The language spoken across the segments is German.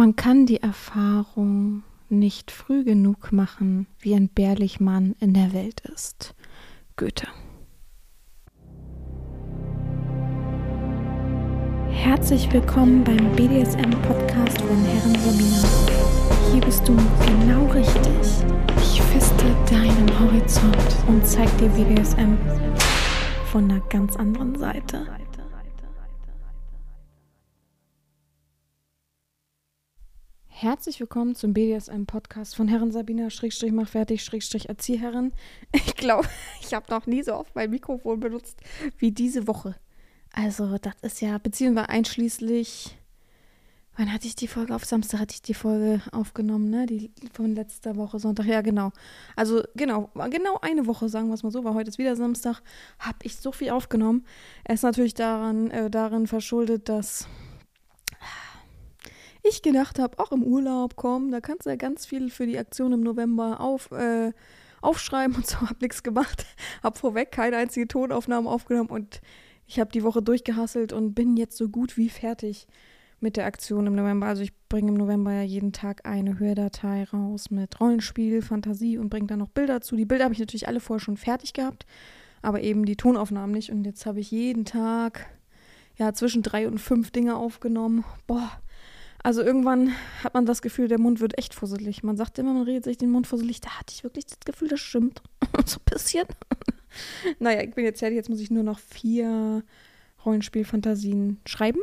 Man kann die Erfahrung nicht früh genug machen, wie entbehrlich man in der Welt ist. Goethe. Herzlich willkommen beim BDSM-Podcast von Herren Sabina. Hier bist du genau richtig. Ich feste deinen Horizont und zeig dir BDSM von einer ganz anderen Seite. Herzlich willkommen zum BDSM-Podcast von Herren Sabina, Schrägstrich mach fertig, Schrägstrich Erzieherin. Ich glaube, ich habe noch nie so oft mein Mikrofon benutzt wie diese Woche. Also, das ist ja, beziehungsweise einschließlich, wann hatte ich die Folge? Auf Samstag hatte ich die Folge aufgenommen, ne? Die von letzter Woche, Sonntag, ja, genau. Also, genau, genau eine Woche, sagen wir es mal so, weil heute ist wieder Samstag, habe ich so viel aufgenommen. Er ist natürlich daran, äh, darin verschuldet, dass ich gedacht habe, auch im Urlaub, komm, da kannst du ja ganz viel für die Aktion im November auf, äh, aufschreiben und so, hab nichts gemacht. Hab vorweg keine einzige Tonaufnahme aufgenommen und ich habe die Woche durchgehasselt und bin jetzt so gut wie fertig mit der Aktion im November. Also ich bringe im November ja jeden Tag eine Hördatei raus mit Rollenspiel, Fantasie und bringe dann noch Bilder zu. Die Bilder habe ich natürlich alle vorher schon fertig gehabt, aber eben die Tonaufnahmen nicht. Und jetzt habe ich jeden Tag ja zwischen drei und fünf Dinge aufgenommen. Boah, also irgendwann hat man das Gefühl, der Mund wird echt fusselig. Man sagt immer, man redet sich den Mund fusselig. Da hatte ich wirklich das Gefühl, das stimmt. so ein bisschen. naja, ich bin jetzt fertig. Jetzt muss ich nur noch vier Rollenspielfantasien schreiben.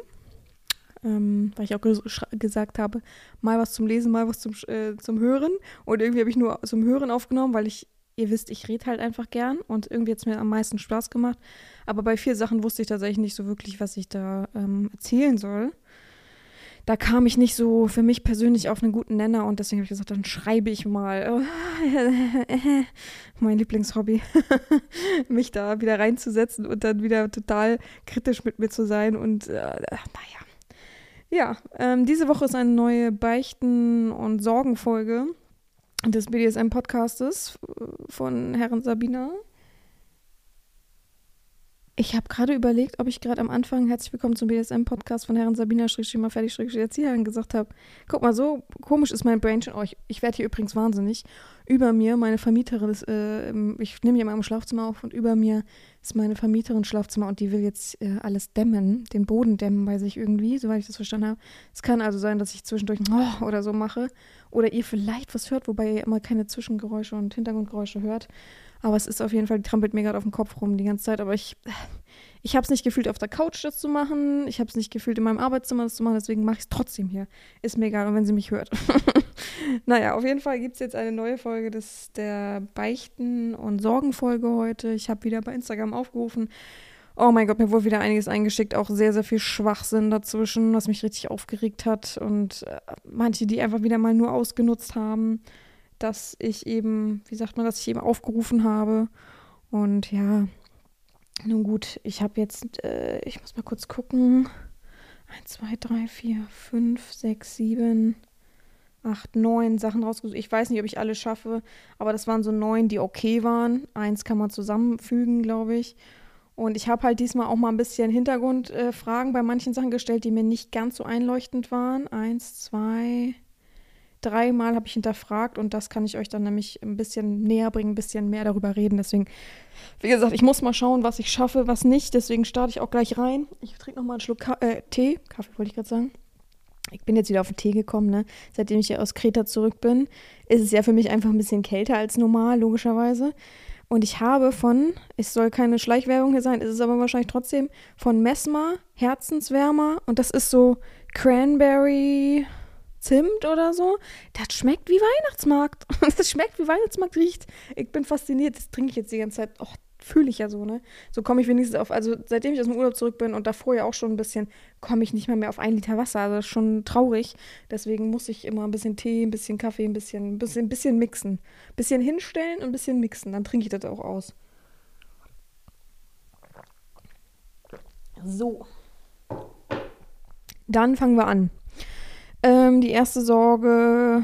Ähm, weil ich auch ges gesagt habe, mal was zum Lesen, mal was zum, äh, zum Hören. Und irgendwie habe ich nur zum Hören aufgenommen, weil ich, ihr wisst, ich rede halt einfach gern. Und irgendwie hat es mir am meisten Spaß gemacht. Aber bei vier Sachen wusste ich tatsächlich nicht so wirklich, was ich da ähm, erzählen soll da kam ich nicht so für mich persönlich auf einen guten Nenner und deswegen habe ich gesagt, dann schreibe ich mal. mein Lieblingshobby, mich da wieder reinzusetzen und dann wieder total kritisch mit mir zu sein und äh, naja. Ja, ähm, diese Woche ist eine neue Beichten- und Sorgenfolge des BDSM-Podcastes von Herren Sabina. Ich habe gerade überlegt, ob ich gerade am Anfang herzlich willkommen zum BDSM-Podcast von Herren Sabina mal fertig Erzieherin gesagt habe. Guck mal, so komisch ist mein Brain schon. Oh, ich, ich werde hier übrigens wahnsinnig. Über mir, meine Vermieterin ist, äh, ich nehme hier mal im Schlafzimmer auf und über mir ist meine Vermieterin Schlafzimmer und die will jetzt äh, alles dämmen, den Boden dämmen bei sich irgendwie, soweit ich das verstanden habe. Es kann also sein, dass ich zwischendurch oh, oder so mache oder ihr vielleicht was hört, wobei ihr immer keine Zwischengeräusche und Hintergrundgeräusche hört. Aber es ist auf jeden Fall, die trampelt mir gerade auf dem Kopf rum die ganze Zeit. Aber ich, ich habe es nicht gefühlt, auf der Couch das zu machen. Ich habe es nicht gefühlt, in meinem Arbeitszimmer das zu machen. Deswegen mache ich es trotzdem hier. Ist mir egal, wenn sie mich hört. naja, auf jeden Fall gibt es jetzt eine neue Folge des, der Beichten- und Sorgenfolge heute. Ich habe wieder bei Instagram aufgerufen. Oh mein Gott, mir wurde wieder einiges eingeschickt, auch sehr, sehr viel Schwachsinn dazwischen, was mich richtig aufgeregt hat. Und äh, manche, die einfach wieder mal nur ausgenutzt haben dass ich eben, wie sagt man, dass ich eben aufgerufen habe. Und ja, nun gut, ich habe jetzt, äh, ich muss mal kurz gucken. 1, 2, 3, 4, 5, 6, 7, 8, 9 Sachen rausgesucht. Ich weiß nicht, ob ich alle schaffe, aber das waren so neun, die okay waren. Eins kann man zusammenfügen, glaube ich. Und ich habe halt diesmal auch mal ein bisschen Hintergrundfragen äh, bei manchen Sachen gestellt, die mir nicht ganz so einleuchtend waren. Eins, zwei, dreimal habe ich hinterfragt und das kann ich euch dann nämlich ein bisschen näher bringen, ein bisschen mehr darüber reden. Deswegen, wie gesagt, ich muss mal schauen, was ich schaffe, was nicht. Deswegen starte ich auch gleich rein. Ich trinke nochmal einen Schluck Ka äh, Tee. Kaffee wollte ich gerade sagen. Ich bin jetzt wieder auf den Tee gekommen, ne? Seitdem ich ja aus Kreta zurück bin, ist es ja für mich einfach ein bisschen kälter als normal, logischerweise. Und ich habe von, es soll keine Schleichwerbung hier sein, ist es aber wahrscheinlich trotzdem, von Mesma Herzenswärmer. Und das ist so Cranberry, Zimt oder so. Das schmeckt wie Weihnachtsmarkt. Das schmeckt wie Weihnachtsmarkt riecht. Ich bin fasziniert. Das trinke ich jetzt die ganze Zeit. Och, fühle ich ja so, ne? So komme ich wenigstens auf. Also seitdem ich aus dem Urlaub zurück bin und davor ja auch schon ein bisschen, komme ich nicht mehr mehr auf ein Liter Wasser. Also das ist schon traurig. Deswegen muss ich immer ein bisschen Tee, ein bisschen Kaffee, ein bisschen, ein bisschen, ein bisschen mixen. Ein bisschen hinstellen und ein bisschen mixen. Dann trinke ich das auch aus. So. Dann fangen wir an. Ähm, die erste Sorge,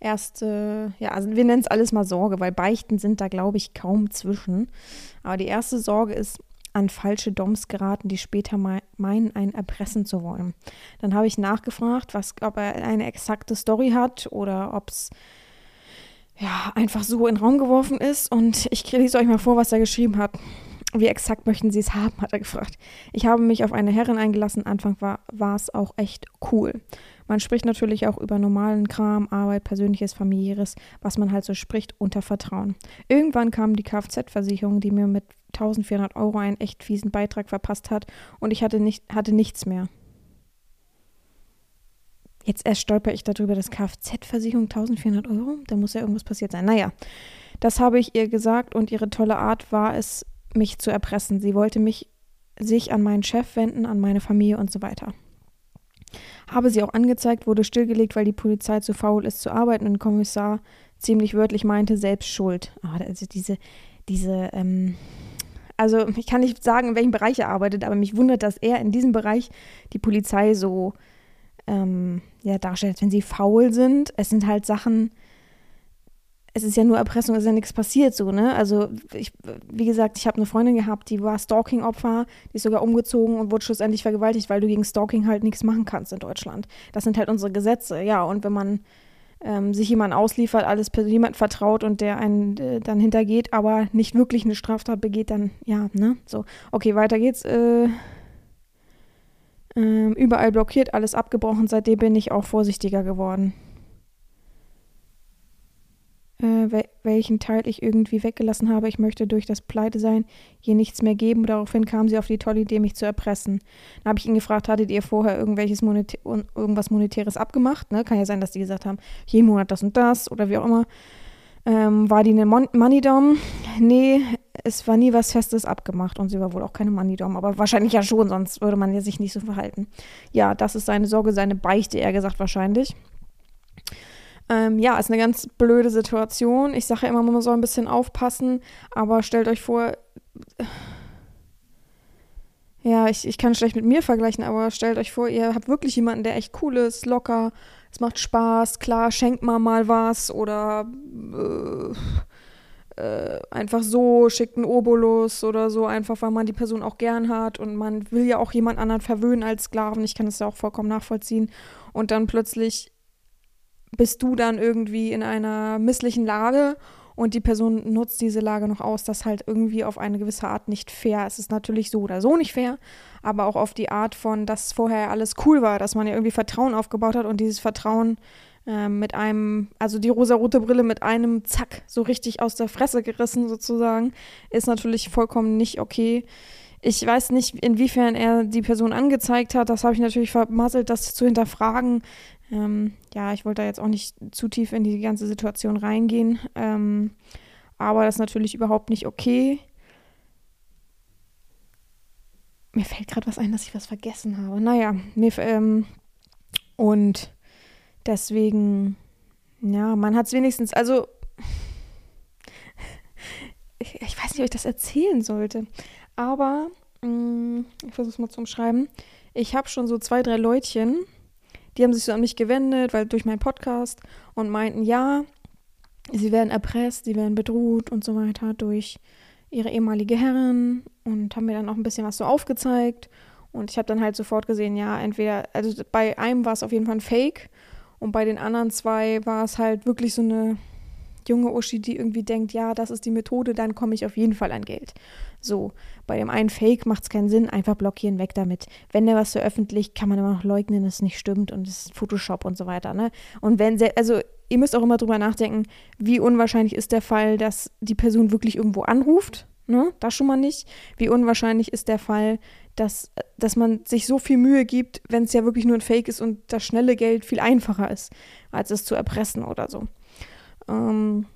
erste, ja, also wir nennen es alles mal Sorge, weil Beichten sind da, glaube ich, kaum zwischen. Aber die erste Sorge ist, an falsche Doms geraten, die später meinen, einen erpressen zu wollen. Dann habe ich nachgefragt, was, ob er eine exakte Story hat oder ob es ja, einfach so in den Raum geworfen ist. Und ich lese euch mal vor, was er geschrieben hat. Wie exakt möchten Sie es haben, hat er gefragt. Ich habe mich auf eine Herrin eingelassen. Anfang war, es auch echt cool. Man spricht natürlich auch über normalen Kram, Arbeit, persönliches, familiäres, was man halt so spricht, unter Vertrauen. Irgendwann kam die Kfz-Versicherung, die mir mit 1400 Euro einen echt fiesen Beitrag verpasst hat und ich hatte, nicht, hatte nichts mehr. Jetzt erst stolper ich darüber, dass Kfz-Versicherung 1400 Euro, da muss ja irgendwas passiert sein. Naja, das habe ich ihr gesagt und ihre tolle Art war es, mich zu erpressen. Sie wollte mich sich an meinen Chef wenden, an meine Familie und so weiter. Habe sie auch angezeigt, wurde stillgelegt, weil die Polizei zu faul ist zu arbeiten und Kommissar ziemlich wörtlich meinte, selbst schuld. Also diese, diese, ähm, also ich kann nicht sagen, in welchem Bereich er arbeitet, aber mich wundert, dass er in diesem Bereich die Polizei so ähm, ja, darstellt, wenn sie faul sind. Es sind halt Sachen, es ist ja nur Erpressung, es ist ja nichts passiert so, ne? Also, ich, wie gesagt, ich habe eine Freundin gehabt, die war Stalking-Opfer, die ist sogar umgezogen und wurde schlussendlich vergewaltigt, weil du gegen Stalking halt nichts machen kannst in Deutschland. Das sind halt unsere Gesetze, ja. Und wenn man ähm, sich jemand ausliefert, alles jemand vertraut und der einen äh, dann hintergeht, aber nicht wirklich eine Straftat begeht, dann ja, ne? So, okay, weiter geht's. Äh, äh, überall blockiert, alles abgebrochen. Seitdem bin ich auch vorsichtiger geworden äh, welchen Teil ich irgendwie weggelassen habe. Ich möchte durch das Pleite sein hier nichts mehr geben. Daraufhin kam sie auf die tolle Idee, mich zu erpressen. Dann habe ich ihn gefragt, hattet ihr vorher irgendwelches Monetär irgendwas Monetäres abgemacht? Ne? Kann ja sein, dass die gesagt haben, jeden Monat das und das oder wie auch immer. Ähm, war die eine Mon Moneydom? Nee, es war nie was Festes abgemacht und sie war wohl auch keine Moneydom, aber wahrscheinlich ja schon, sonst würde man ja sich nicht so verhalten. Ja, das ist seine Sorge, seine Beichte, eher gesagt wahrscheinlich. Ähm, ja, ist eine ganz blöde Situation. Ich sage ja immer, man soll ein bisschen aufpassen, aber stellt euch vor, ja, ich, ich kann schlecht mit mir vergleichen, aber stellt euch vor, ihr habt wirklich jemanden, der echt cool ist, locker, es macht Spaß, klar, schenkt mal mal was oder äh, äh, einfach so, schickt einen Obolus oder so, einfach weil man die Person auch gern hat und man will ja auch jemand anderen verwöhnen als Sklaven. Ich kann das ja auch vollkommen nachvollziehen. Und dann plötzlich bist du dann irgendwie in einer misslichen Lage und die Person nutzt diese Lage noch aus, das halt irgendwie auf eine gewisse Art nicht fair. Es ist natürlich so oder so nicht fair, aber auch auf die Art von, dass vorher alles cool war, dass man ja irgendwie Vertrauen aufgebaut hat und dieses Vertrauen äh, mit einem, also die rosarote Brille mit einem Zack so richtig aus der Fresse gerissen sozusagen, ist natürlich vollkommen nicht okay. Ich weiß nicht, inwiefern er die Person angezeigt hat. Das habe ich natürlich vermasselt, das zu hinterfragen. Ähm, ja, ich wollte da jetzt auch nicht zu tief in die ganze Situation reingehen. Ähm, aber das ist natürlich überhaupt nicht okay. Mir fällt gerade was ein, dass ich was vergessen habe. Naja, mir, ähm, und deswegen, ja, man hat es wenigstens, also, ich, ich, weiß nicht, ob ich das erzählen sollte, aber mh, mm, ich versuche es mal zu umschreiben. Ich habe schon so zwei, drei Leutchen, die haben sich so an mich gewendet, weil durch meinen Podcast und meinten, ja, sie werden erpresst, sie werden bedroht und so weiter durch ihre ehemalige Herrin und haben mir dann auch ein bisschen was so aufgezeigt. Und ich habe dann halt sofort gesehen, ja, entweder, also bei einem war es auf jeden Fall ein Fake und bei den anderen zwei war es halt wirklich so eine junge Uschi, die irgendwie denkt, ja, das ist die Methode, dann komme ich auf jeden Fall an Geld. So, bei dem einen Fake macht es keinen Sinn, einfach blockieren, weg damit. Wenn der was veröffentlicht, kann man immer noch leugnen, dass es nicht stimmt und es ist Photoshop und so weiter. Ne? Und wenn, also ihr müsst auch immer drüber nachdenken, wie unwahrscheinlich ist der Fall, dass die Person wirklich irgendwo anruft. Ne? Das schon mal nicht. Wie unwahrscheinlich ist der Fall, dass, dass man sich so viel Mühe gibt, wenn es ja wirklich nur ein Fake ist und das schnelle Geld viel einfacher ist, als es zu erpressen oder so. Ähm,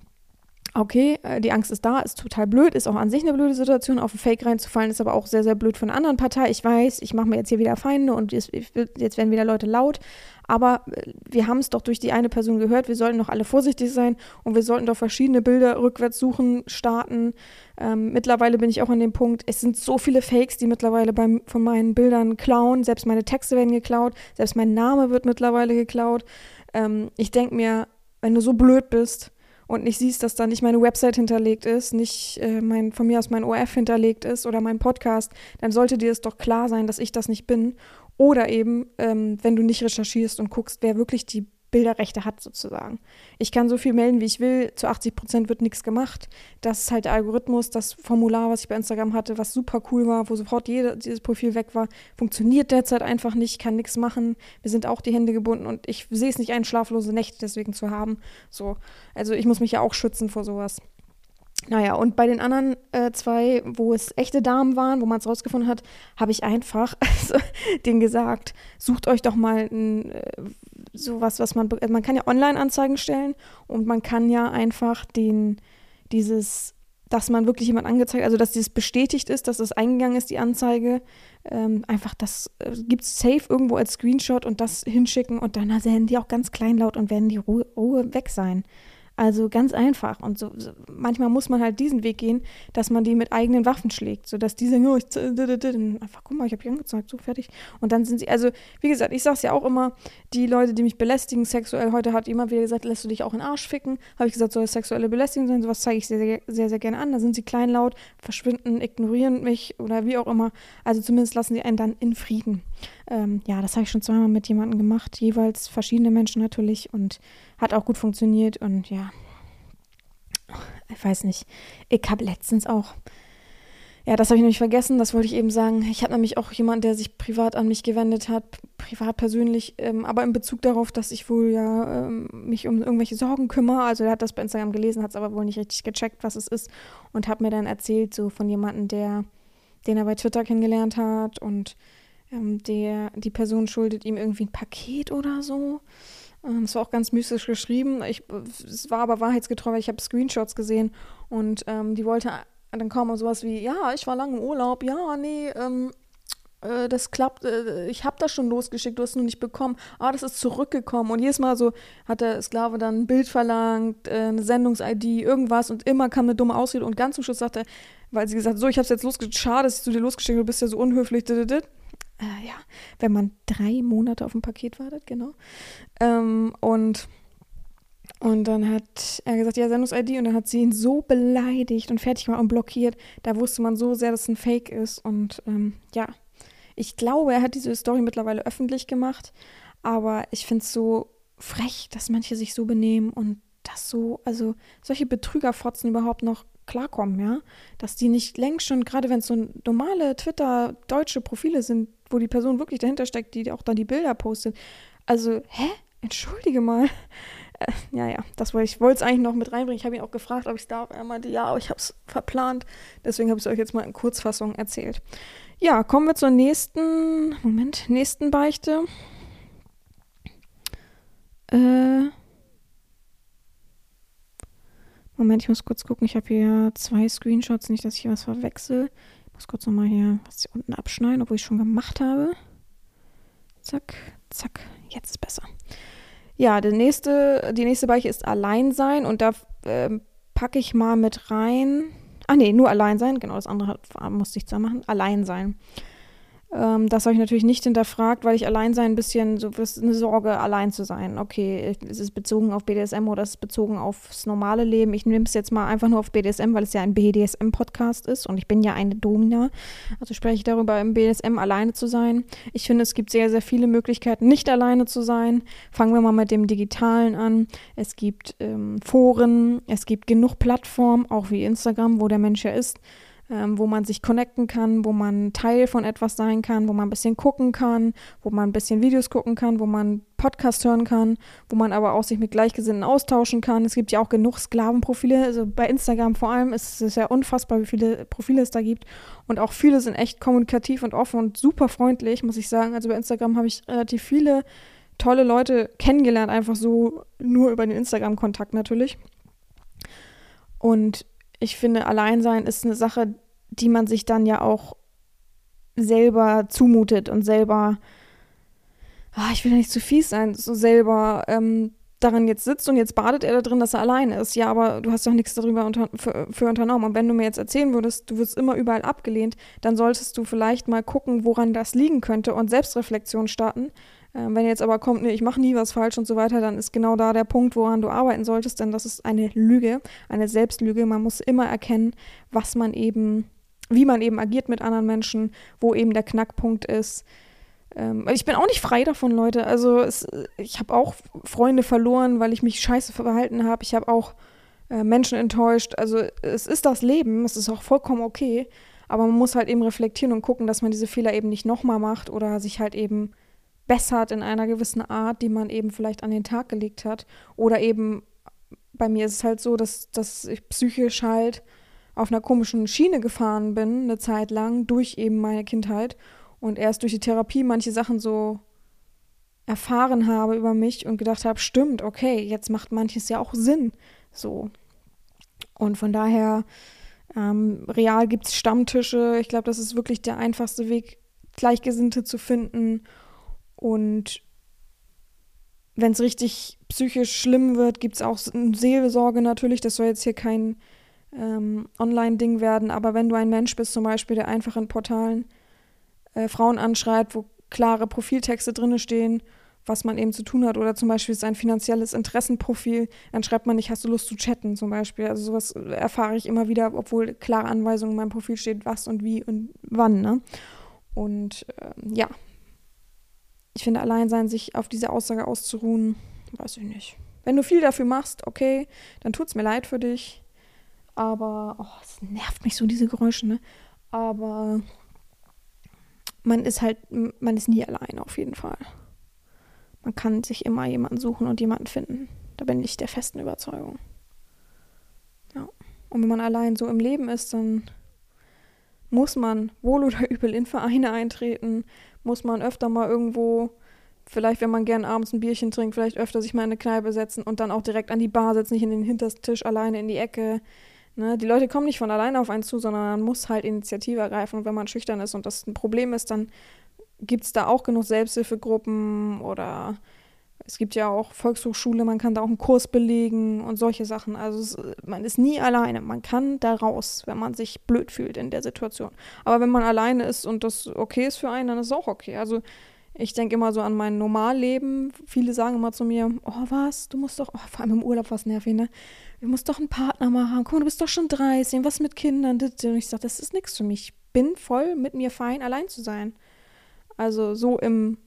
okay, äh, die Angst ist da, ist total blöd, ist auch an sich eine blöde Situation. Auf ein Fake reinzufallen ist aber auch sehr, sehr blöd von einer anderen Partei. Ich weiß, ich mache mir jetzt hier wieder Feinde und jetzt, jetzt werden wieder Leute laut. Aber äh, wir haben es doch durch die eine Person gehört, wir sollten doch alle vorsichtig sein und wir sollten doch verschiedene Bilder rückwärts suchen, starten. Ähm, mittlerweile bin ich auch an dem Punkt, es sind so viele Fakes, die mittlerweile beim, von meinen Bildern klauen. Selbst meine Texte werden geklaut, selbst mein Name wird mittlerweile geklaut. Ähm, ich denke mir, wenn du so blöd bist und nicht siehst, dass da nicht meine Website hinterlegt ist, nicht äh, mein, von mir aus mein OF hinterlegt ist oder mein Podcast, dann sollte dir es doch klar sein, dass ich das nicht bin. Oder eben, ähm, wenn du nicht recherchierst und guckst, wer wirklich die Bilderrechte hat sozusagen. Ich kann so viel melden, wie ich will. Zu 80 Prozent wird nichts gemacht. Das ist halt der Algorithmus, das Formular, was ich bei Instagram hatte, was super cool war, wo sofort jede, dieses Profil weg war, funktioniert derzeit einfach nicht, kann nichts machen. Wir sind auch die Hände gebunden und ich sehe es nicht ein, schlaflose Nächte deswegen zu haben. So, also ich muss mich ja auch schützen vor sowas. Naja, und bei den anderen äh, zwei, wo es echte Damen waren, wo man es rausgefunden hat, habe ich einfach also, denen gesagt, sucht euch doch mal ein, äh, sowas, was man, man kann ja Online-Anzeigen stellen und man kann ja einfach den, dieses, dass man wirklich jemand angezeigt, also dass dieses bestätigt ist, dass das eingegangen ist, die Anzeige, ähm, einfach das äh, gibt es safe irgendwo als Screenshot und das hinschicken und dann werden die auch ganz kleinlaut und werden die Ruhe, Ruhe weg sein. Also ganz einfach. Und so, so, manchmal muss man halt diesen Weg gehen, dass man die mit eigenen Waffen schlägt, sodass die sagen, oh, ich, einfach, guck mal, ich habe die angezeigt, so fertig. Und dann sind sie, also wie gesagt, ich sage es ja auch immer, die Leute, die mich belästigen sexuell, heute hat jemand wieder gesagt, lässt du dich auch in den Arsch ficken? Habe ich gesagt, soll es sexuelle Belästigung sein? Sowas zeige ich sehr, sehr, sehr, sehr gerne an. Da sind sie kleinlaut, verschwinden, ignorieren mich oder wie auch immer. Also zumindest lassen sie einen dann in Frieden. Ähm, ja, das habe ich schon zweimal mit jemandem gemacht, jeweils verschiedene Menschen natürlich und hat auch gut funktioniert und ja, ich weiß nicht. Ich habe letztens auch, ja, das habe ich nämlich vergessen, das wollte ich eben sagen. Ich habe nämlich auch jemanden, der sich privat an mich gewendet hat, privat persönlich, ähm, aber in Bezug darauf, dass ich wohl ja ähm, mich um irgendwelche Sorgen kümmere. Also er hat das bei Instagram gelesen, hat es aber wohl nicht richtig gecheckt, was es ist und hat mir dann erzählt, so von jemandem, der, den er bei Twitter kennengelernt hat und ähm, der, die Person schuldet ihm irgendwie ein Paket oder so. Ähm, es war auch ganz mystisch geschrieben. Ich, es war aber wahrheitsgetreu, weil ich habe Screenshots gesehen und ähm, die wollte dann kaum sowas wie, ja, ich war lange im Urlaub, ja, nee, ähm, äh, das klappt, äh, ich habe das schon losgeschickt, du hast es nur nicht bekommen. Ah, das ist zurückgekommen. Und jedes Mal so hat der Sklave dann ein Bild verlangt, äh, eine Sendungs-ID, irgendwas und immer kam eine dumme Ausrede und ganz zum Schluss sagte, weil sie gesagt hat, so, ich habe es jetzt losgeschickt, schade, dass ich zu dir losgeschickt habe, du bist ja so unhöflich, äh, ja, wenn man drei Monate auf ein Paket wartet, genau. Ähm, und, und dann hat er gesagt, ja, Sendungs-ID. Und dann hat sie ihn so beleidigt und fertig gemacht und blockiert. Da wusste man so sehr, dass es ein Fake ist. Und ähm, ja, ich glaube, er hat diese Story mittlerweile öffentlich gemacht. Aber ich finde es so frech, dass manche sich so benehmen und das so, also solche Betrügerfotzen überhaupt noch klarkommen, ja. Dass die nicht längst schon, gerade wenn es so normale Twitter-deutsche Profile sind, wo die Person wirklich dahinter steckt, die auch dann die Bilder postet. Also, hä? Entschuldige mal. Äh, ja, ja, das wollte ich wollte es eigentlich noch mit reinbringen. Ich habe ihn auch gefragt, ob ich es darf. Er meinte, ja, aber ich habe es verplant. Deswegen habe ich es euch jetzt mal in Kurzfassung erzählt. Ja, kommen wir zur nächsten, Moment, nächsten Beichte. Äh, Moment, ich muss kurz gucken. Ich habe hier zwei Screenshots, nicht, dass ich hier was verwechsel. Muss kurz nochmal hier was hier unten abschneiden, obwohl ich schon gemacht habe. Zack, zack, jetzt ist besser. Ja, der nächste, die nächste Beiche ist Alleinsein und da äh, packe ich mal mit rein. Ah nee, nur Alleinsein, genau, das andere musste ich zwar machen. Alleinsein. Ähm, das habe ich natürlich nicht hinterfragt, weil ich allein sein ein bisschen so ist eine Sorge, allein zu sein. Okay, ist es bezogen auf BDSM oder ist es bezogen aufs normale Leben? Ich nehme es jetzt mal einfach nur auf BDSM, weil es ja ein BDSM-Podcast ist und ich bin ja eine Domina. Also spreche ich darüber, im BDSM alleine zu sein. Ich finde, es gibt sehr, sehr viele Möglichkeiten, nicht alleine zu sein. Fangen wir mal mit dem Digitalen an. Es gibt ähm, Foren, es gibt genug Plattformen, auch wie Instagram, wo der Mensch ja ist ähm, wo man sich connecten kann, wo man Teil von etwas sein kann, wo man ein bisschen gucken kann, wo man ein bisschen Videos gucken kann, wo man Podcast hören kann, wo man aber auch sich mit Gleichgesinnten austauschen kann. Es gibt ja auch genug Sklavenprofile, also bei Instagram vor allem ist es ja unfassbar, wie viele Profile es da gibt. Und auch viele sind echt kommunikativ und offen und super freundlich, muss ich sagen. Also bei Instagram habe ich relativ viele tolle Leute kennengelernt, einfach so nur über den Instagram-Kontakt natürlich. Und ich finde, Alleinsein ist eine Sache, die man sich dann ja auch selber zumutet und selber, ach, ich will ja nicht zu fies sein, so selber ähm, daran jetzt sitzt und jetzt badet er da drin, dass er allein ist. Ja, aber du hast doch nichts darüber unter, für, für, unternommen. Und wenn du mir jetzt erzählen würdest, du wirst immer überall abgelehnt, dann solltest du vielleicht mal gucken, woran das liegen könnte und Selbstreflexion starten Ähm, wenn jetzt aber kommt, nee, ich mache nie was falsch und so weiter, dann ist genau da der Punkt, woran du arbeiten solltest, denn das ist eine Lüge, eine Selbstlüge. Man muss immer erkennen, was man eben, wie man eben agiert mit anderen Menschen, wo eben der Knackpunkt ist. Ähm, ich bin auch nicht frei davon, Leute. Also es, ich habe auch Freunde verloren, weil ich mich scheiße verhalten habe. Ich habe auch äh, Menschen enttäuscht. Also es ist das Leben, es ist auch vollkommen okay. Aber man muss halt eben reflektieren und gucken, dass man diese Fehler eben nicht nochmal macht oder sich halt eben bessert in einer gewissen Art, die man eben vielleicht an den Tag gelegt hat. Oder eben, bei mir ist es halt so, dass, dass ich psychisch halt auf einer komischen Schiene gefahren bin, eine Zeit lang, durch eben meine Kindheit. Und erst durch die Therapie manche Sachen so erfahren habe über mich und gedacht habe, stimmt, okay, jetzt macht manches ja auch Sinn. So. Und von daher, ähm, real gibt es Stammtische. Ich glaube, das ist wirklich der einfachste Weg, Gleichgesinnte zu finden und wenn es richtig psychisch schlimm wird, gibt es auch Seelsorge natürlich. Das soll jetzt hier kein ähm, Online-Ding werden. Aber wenn du ein Mensch bist, zum Beispiel, der einfach in Portalen äh, Frauen anschreibt, wo klare Profiltexte drin stehen, was man eben zu tun hat, oder zum Beispiel sein finanzielles Interessenprofil, dann schreibt man nicht, hast du Lust zu chatten zum Beispiel. Also sowas erfahre ich immer wieder, obwohl klare Anweisungen in meinem Profil steht, was und wie und wann. Ne? Und äh, ja, ich finde, allein sein, sich auf diese Aussage auszuruhen, weiß ich nicht. Wenn du viel dafür machst, okay, dann tut es mir leid für dich. Aber, oh, es nervt mich so, diese Geräusche, ne? Aber man ist halt, man ist nie allein auf jeden Fall. Man kann sich immer jemanden suchen und jemanden finden. Da bin ich der festen Überzeugung. Ja. Und wenn man allein so im Leben ist, dann muss man wohl oder übel in Vereine eintreten, muss man öfter mal irgendwo, vielleicht wenn man gern abends ein Bierchen trinkt, vielleicht öfter sich mal in eine Kneipe setzen und dann auch direkt an die Bar setzen, nicht in den Hinterstisch alleine in die Ecke. Ne? Die Leute kommen nicht von alleine auf einen zu, sondern man muss halt Initiative ergreifen. Und wenn man schüchtern ist und das ein Problem ist, dann gibt es da auch genug Selbsthilfegruppen oder es gibt ja auch Volkshochschule, man kann da auch einen Kurs belegen und solche Sachen. Also es, man ist nie alleine. Man kann da raus, wenn man sich blöd fühlt in der Situation. Aber wenn man alleine ist und das okay ist für einen, dann ist es auch okay. Also ich denke immer so an mein Normalleben. Viele sagen immer zu mir, oh was, du musst doch, oh, vor allem im Urlaub was nervig, ne? Du musst doch einen Partner mal haben. Guck mal, du bist doch schon 30, was mit Kindern? Und ich sage, das ist nichts für mich. Ich bin voll mit mir fein, allein zu sein. Also so im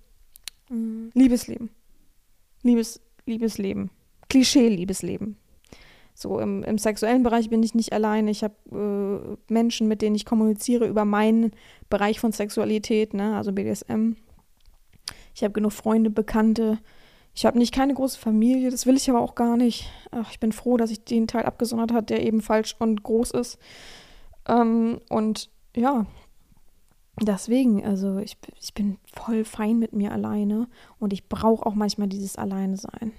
mm, Liebesleben. Liebes, Liebesleben. Klischee-Liebesleben. So im, im sexuellen Bereich bin ich nicht allein. Ich habe äh, Menschen, mit denen ich kommuniziere über meinen Bereich von Sexualität, ne? also BDSM. Ich habe genug Freunde, Bekannte. Ich habe nicht keine große Familie, das will ich aber auch gar nicht. Ach, ich bin froh, dass ich den Teil abgesondert hat, der eben falsch und groß ist. Ähm, und ja, deswegen, also ich, ich bin voll fein mit mir alleine und ich brauche auch manchmal dieses Alleine sein.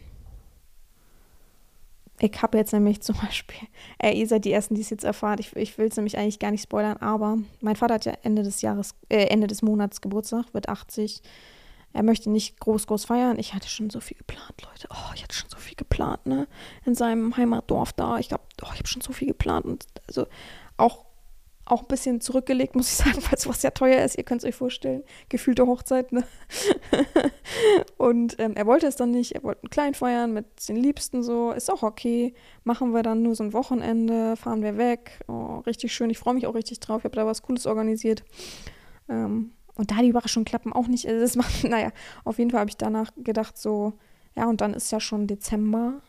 Ich habe jetzt nämlich zum Beispiel, äh, ihr seid die Ersten, die es jetzt erfahren. Ich, ich will es nämlich eigentlich gar nicht spoilern, aber mein Vater hat ja Ende des Jahres, äh, Ende des Monats Geburtstag, wird 80. Er möchte nicht groß, groß feiern. Ich hatte schon so viel geplant, Leute. Oh, ich hatte schon so viel geplant, ne? In seinem Heimatdorf da. Ich glaube, oh, ich habe schon so viel geplant. Und also auch auch ein bisschen zurückgelegt, muss ich sagen, weil sowas ja teuer ist. Ihr könnt es euch vorstellen. Gefühlte Hochzeit, ne? und ähm, er wollte es dann nicht. Er wollte einen klein feiern mit den Liebsten so. Ist auch okay. Machen wir dann nur so ein Wochenende, fahren wir weg. Oh, richtig schön. Ich freue mich auch richtig drauf. Ich habe da was Cooles organisiert. Ähm, und da die Überraschungen klappen auch nicht. Also das macht, naja, auf jeden Fall habe ich danach gedacht, so, ja, und dann ist ja schon Dezember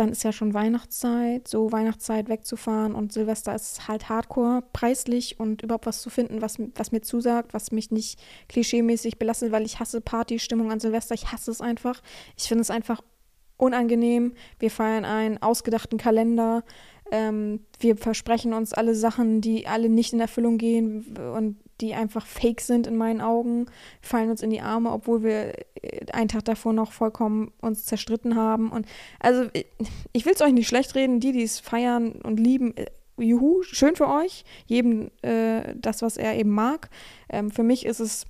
dann ist ja schon Weihnachtszeit, so Weihnachtszeit wegzufahren und Silvester ist halt hardcore preislich und überhaupt was zu finden, was, was mir zusagt, was mich nicht klischeemäßig belastet, weil ich hasse Partystimmung an Silvester, ich hasse es einfach. Ich finde es einfach unangenehm. Wir feiern einen ausgedachten Kalender. Ähm, wir versprechen uns alle Sachen, die alle nicht in Erfüllung gehen und die einfach fake sind in meinen Augen, fallen uns in die Arme, obwohl wir äh, einen Tag davor noch vollkommen uns zerstritten haben. Und also äh, ich will es euch nicht schlecht reden, die, die es feiern und lieben, äh, juhu, schön für euch, jedem äh, das, was er eben mag. Ähm, für mich ist es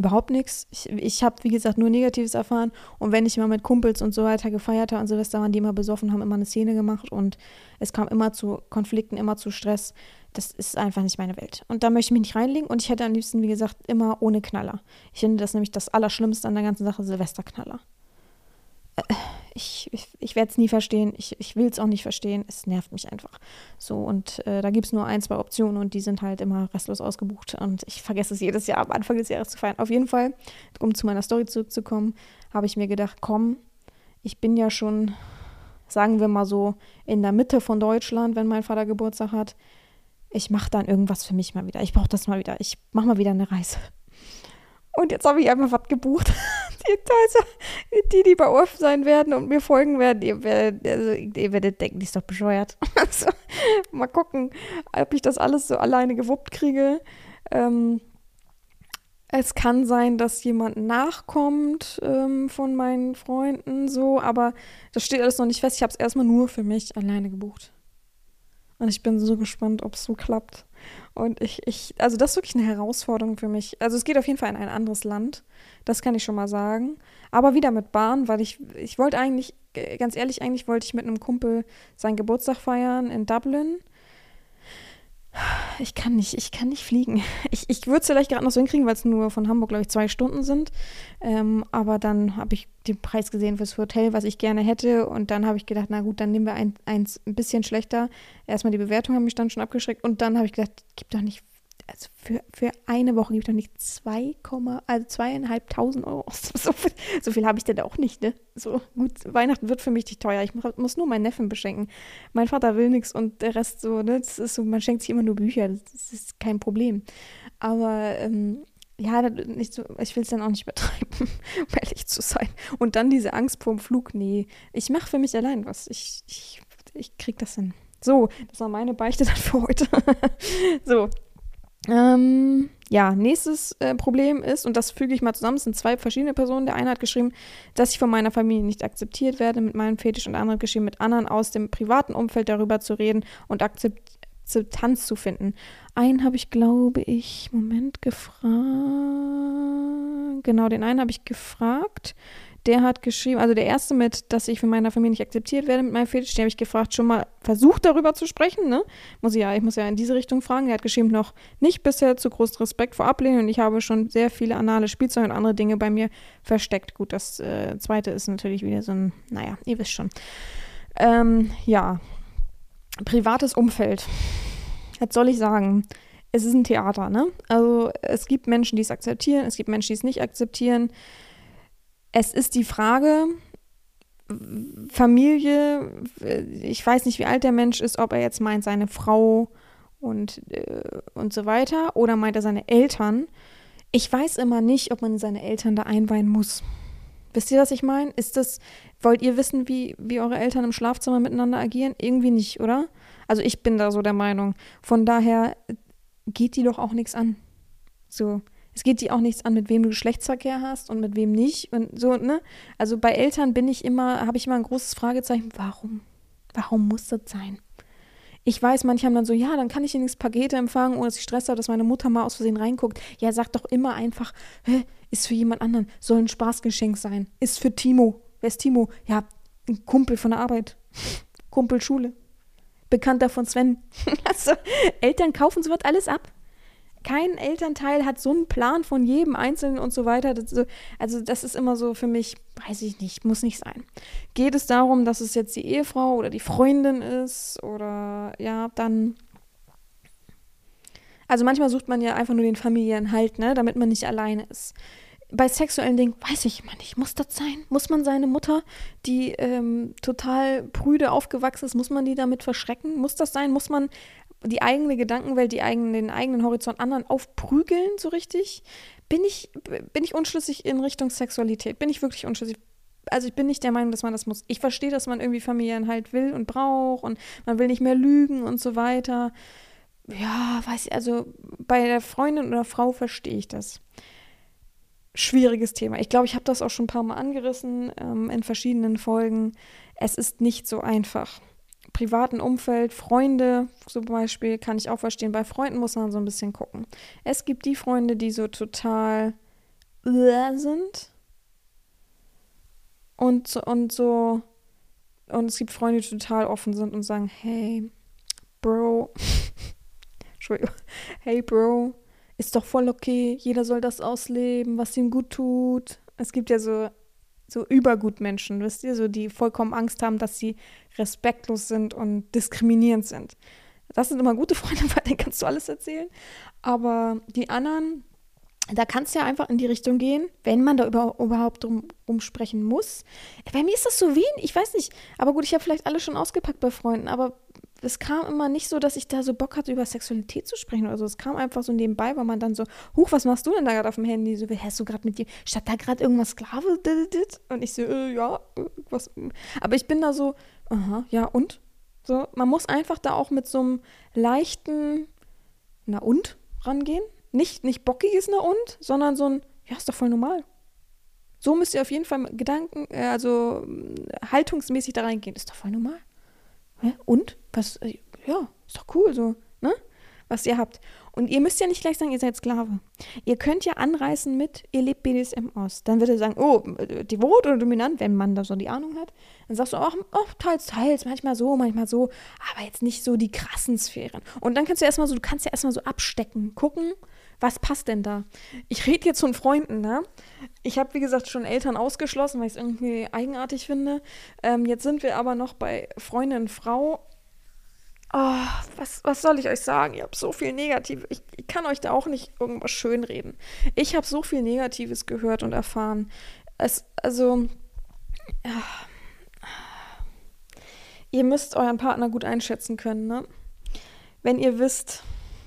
überhaupt nichts. Ich, ich habe, wie gesagt, nur Negatives erfahren. Und wenn ich mal mit Kumpels und so weiter gefeiert habe an Silvester, waren die immer besoffen, haben immer eine Szene gemacht und es kam immer zu Konflikten, immer zu Stress. das ist einfach nicht meine Welt. Und da möchte ich mich nicht reinlegen. Und ich hätte am liebsten, wie gesagt, immer ohne Knaller. Ich finde das nämlich das Allerschlimmste an der ganzen Sache, Silvesterknaller. Ich, ich, ich werde es nie verstehen. Ich, ich will es auch nicht verstehen. Es nervt mich einfach. So, und äh, da gibt es nur ein, zwei Optionen und die sind halt immer restlos ausgebucht. Und ich vergesse es jedes Jahr am Anfang des Jahres zu feiern. Auf jeden Fall, um zu meiner Story zurückzukommen, habe ich mir gedacht, komm, ich bin ja schon, sagen wir mal so, in der Mitte von Deutschland, wenn mein Vater Geburtstag hat ich mache dann irgendwas für mich mal wieder. Ich brauche das mal wieder. Ich mache mal wieder eine Reise. Und jetzt habe ich einfach was gebucht. Die, die, die bei Orf sein werden und mir folgen werden, ihr werdet, also, ihr werdet denken, die ist doch bescheuert. Also, mal gucken, ob ich das alles so alleine gewuppt kriege. Ähm, es kann sein, dass jemand nachkommt ähm, von meinen Freunden, so, aber das steht alles noch nicht fest. Ich habe es erstmal nur für mich alleine gebucht. Und ich bin so gespannt, ob es so klappt. Und ich, ich, also das ist wirklich eine Herausforderung für mich. Also es geht auf jeden Fall in ein anderes Land. Das kann ich schon mal sagen. Aber wieder mit Bahn, weil ich, ich wollte eigentlich, ganz ehrlich, eigentlich wollte ich mit einem Kumpel seinen Geburtstag feiern in Dublin. Ich kann nicht, ich kann nicht fliegen. Ich, ich würde es vielleicht gerade noch so hinkriegen, weil es nur von Hamburg, glaube ich, zwei Stunden sind. Ähm, aber dann habe ich den Preis gesehen fürs Hotel, was ich gerne hätte. Und dann habe ich gedacht, na gut, dann nehmen wir ein, eins ein bisschen schlechter. Erstmal die Bewertung haben mich dann schon abgeschreckt. Und dann habe ich gedacht, gibt doch nicht also für, für eine Woche gibt es doch nicht 2, also zweieinhalbtausend Euro. So viel, so viel habe ich denn auch nicht, ne? So gut, Weihnachten wird für mich nicht teuer. Ich muss, nur meinen Neffen beschenken. Mein Vater will nichts und der Rest so, ne? Das ist so, man schenkt sich immer nur Bücher, das, ist kein Problem. Aber ähm, ja, so, ich will es dann auch nicht betreiben, um ehrlich zu sein. Und dann diese Angst vorm Flug, nee. Ich mache für mich allein was. Ich, ich, ich krieg das hin. So, das war meine Beichte dann für heute. so, ähm, ja, nächstes äh, Problem ist, und das füge ich mal zusammen, es sind zwei verschiedene Personen. Der eine hat geschrieben, dass ich von meiner Familie nicht akzeptiert werde mit meinem Fetisch und der andere hat geschrieben, mit anderen aus dem privaten Umfeld darüber zu reden und Akzeptanz zu finden. Einen habe ich, glaube ich, Moment gefragt. Genau, den einen habe ich gefragt der hat geschrieben, also der erste mit, dass ich von meiner Familie nicht akzeptiert werde mit meinem Fetisch, den habe ich gefragt, schon mal versucht darüber zu sprechen, ne? Muss ich ja, ich muss ja in diese Richtung fragen. Der hat geschrieben, noch nicht bisher zu großen Respekt vor Ablehnung und ich habe schon sehr viele anale Spielzeuge und andere Dinge bei mir versteckt. Gut, das äh, zweite ist natürlich wieder so ein, naja, ihr wisst schon. Ähm, ja, privates Umfeld. Jetzt soll ich sagen, es ist ein Theater, ne? Also es gibt Menschen, die es akzeptieren, es gibt Menschen, die es nicht akzeptieren es ist die Frage, Familie, ich weiß nicht, wie alt der Mensch ist, ob er jetzt meint seine Frau und, äh, und so weiter oder meint er seine Eltern. Ich weiß immer nicht, ob man seine Eltern da einweihen muss. Wisst ihr, was ich meine? Ist das, wollt ihr wissen, wie, wie eure Eltern im Schlafzimmer miteinander agieren? Irgendwie nicht, oder? Also ich bin da so der Meinung. Von daher geht die doch auch nichts an. So. Es geht dir auch nichts an, mit wem du Geschlechtsverkehr hast und mit wem nicht. Und so, ne? Also bei Eltern bin ich immer, habe ich immer ein großes Fragezeichen, warum? Warum muss das sein? Ich weiß, manche haben dann so, ja, dann kann ich nichts Pakete empfangen, ohne dass ich Stress habe, dass meine Mutter mal aus Versehen reinguckt. Ja, sag doch immer einfach, hä, ist für jemand anderen, soll ein Spaßgeschenk sein. Ist für Timo. Wer ist Timo? Ja, ein Kumpel von der Arbeit. Kumpel Schule. Bekannter von Sven. also, Eltern kaufen sowas alles ab kein Elternteil hat so einen Plan von jedem Einzelnen und so weiter. Das so, also das ist immer so für mich, weiß ich nicht, muss nicht sein. Geht es darum, dass es jetzt die Ehefrau oder die Freundin ist oder ja, dann. Also manchmal sucht man ja einfach nur den Familienhalt, ne, damit man nicht alleine ist. Bei sexuellen Dingen weiß ich immer nicht, muss das sein? Muss man seine Mutter, die ähm, total prüde aufgewachsen ist, muss man die damit verschrecken? Muss das sein? Muss man die eigene Gedankenwelt, die eigenen, den eigenen Horizont anderen aufprügeln, so richtig, bin ich, bin ich unschlüssig in Richtung Sexualität. Bin ich wirklich unschlüssig. Also ich bin nicht der Meinung, dass man das muss. Ich verstehe, dass man irgendwie Familienhalt will und braucht und man will nicht mehr lügen und so weiter. Ja, weiß ich, also bei der Freundin oder Frau verstehe ich das. Schwieriges Thema. Ich glaube, ich habe das auch schon ein paar Mal angerissen ähm, in verschiedenen Folgen. Es ist nicht so einfach privaten Umfeld, Freunde zum Beispiel, kann ich auch verstehen. Bei Freunden muss man so ein bisschen gucken. Es gibt die Freunde, die so total sind und, und so und es gibt Freunde, die total offen sind und sagen, hey, Bro, Entschuldigung. Hey Bro, ist doch voll okay. Jeder soll das ausleben, was ihm gut tut. Es gibt ja so, so Übergutmenschen, wisst ihr, so die vollkommen Angst haben, dass sie respektlos sind und diskriminierend sind. Das sind immer gute Freunde, weil denen kannst du alles erzählen. Aber die anderen, da kannst du ja einfach in die Richtung gehen, wenn man da über, überhaupt drum, drum sprechen muss. Bei mir ist das so wenig, ich weiß nicht. Aber gut, ich habe vielleicht alles schon ausgepackt bei Freunden, aber es kam immer nicht so, dass ich da so Bock hatte, über Sexualität zu sprechen oder so. Es kam einfach so nebenbei, weil man dann so, huch, was machst du denn da gerade auf dem Handy? So, hast du gerade mit dir, statt da gerade irgendwas Sklave? Und ich so, äh, ja, was. Aber ich bin da so, aha, ja, und? So, man muss einfach da auch mit so einem leichten, na und, rangehen. Nicht, nicht bockiges na und, sondern so ein, ja, ist doch voll normal. So müsst ihr auf jeden Fall Gedanken, äh, also haltungsmäßig da reingehen. Ist doch voll normal. Und? Was? Äh, ja, ist doch cool so, ne? Was ihr habt. Und ihr müsst ja nicht gleich sagen, ihr seid Sklave. Ihr könnt ja anreißen mit, ihr lebt BDSM aus. Dann wird er sagen, oh, äh, devot oder dominant, wenn man da so die Ahnung hat. Dann sagst du, ach, oh, teils, teils, manchmal so, manchmal so, aber jetzt nicht so die krassen Sphären. Und dann kannst du erstmal so, du kannst ja erstmal so abstecken, gucken, was passt denn da? Ich rede jetzt von Freunden, ne? Ich habe, wie gesagt, schon Eltern ausgeschlossen, weil ich es irgendwie eigenartig finde. Ähm, jetzt sind wir aber noch bei Freundin, Frau. Oh, was, was soll ich euch sagen? Ihr habt so viel Negatives. Ich, ich, kann euch da auch nicht irgendwas schönreden. Ich habe so viel Negatives gehört und erfahren. Es, also, ihr müsst euren Partner gut einschätzen können, ne? Wenn ihr wisst,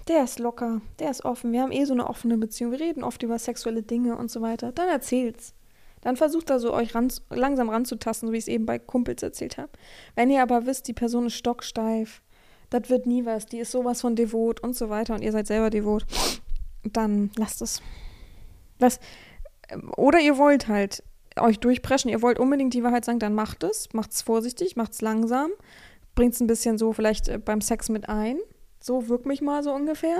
der ist locker, der ist offen, wir haben eh so eine offene Beziehung, wir reden oft über sexuelle Dinge und so weiter, dann erzählt's. Dann versucht da so euch ran, langsam ranzutasten, so wie ich es eben bei Kumpels erzählt habe. Wenn ihr aber wisst, die Person ist stocksteif, das wird nie was, die ist sowas von devot und so weiter und ihr seid selber devot, dann lasst es. Was, oder ihr wollt halt euch durchpreschen, ihr wollt unbedingt die Wahrheit sagen, dann macht es, macht es vorsichtig, macht es langsam, bringt es ein bisschen so vielleicht äh, beim Sex mit ein so wirkt mich mal so ungefähr.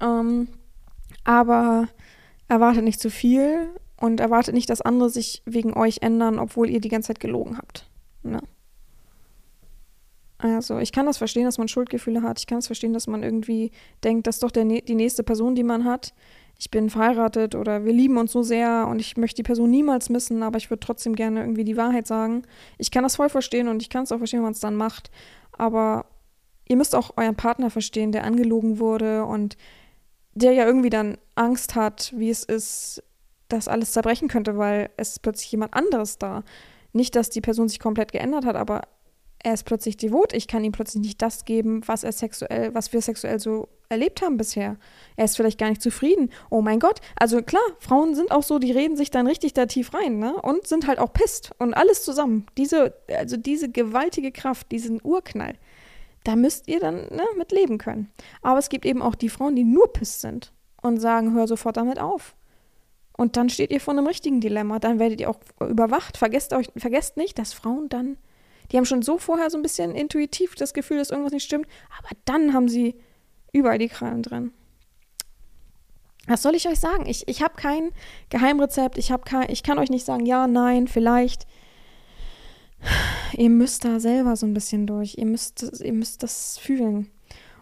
Ähm, aber erwartet nicht zu viel und erwartet nicht, dass andere sich wegen euch ändern, obwohl ihr die ganze Zeit gelogen habt. Ne? Also, ich kann das verstehen, dass man Schuldgefühle hat. Ich kann es verstehen, dass man irgendwie denkt, das ist doch der, die nächste Person, die man hat. Ich bin verheiratet oder wir lieben uns so sehr und ich möchte die Person niemals missen, aber ich würde trotzdem gerne irgendwie die Wahrheit sagen. Ich kann das voll verstehen und ich kann es auch verstehen, wenn man es dann macht. Aber ihr müsst auch euren Partner verstehen, der angelogen wurde und der ja irgendwie dann Angst hat, wie es ist, dass alles zerbrechen könnte, weil es ist plötzlich jemand anderes da. Nicht, dass die Person sich komplett geändert hat, aber er ist plötzlich devot. Ich kann ihm plötzlich nicht das geben, was er sexuell, was wir sexuell so erlebt haben bisher. Er ist vielleicht gar nicht zufrieden. Oh mein Gott. Also klar, Frauen sind auch so, die reden sich dann richtig da tief rein, ne? Und sind halt auch pisst und alles zusammen. Diese, also diese gewaltige Kraft, diesen Urknall, da müsst ihr dann ne, mit leben können. Aber es gibt eben auch die Frauen, die nur pisst sind und sagen, hör sofort damit auf. Und dann steht ihr vor einem richtigen Dilemma. Dann werdet ihr auch überwacht. Vergesst, euch, vergesst nicht, dass Frauen dann, die haben schon so vorher so ein bisschen intuitiv das Gefühl, dass irgendwas nicht stimmt, aber dann haben sie überall die Krallen drin. Was soll ich euch sagen? Ich, ich habe kein Geheimrezept. Ich, kein, ich kann euch nicht sagen, ja, nein, vielleicht ihr müsst da selber so ein bisschen durch. Ihr müsst, ihr müsst das fühlen.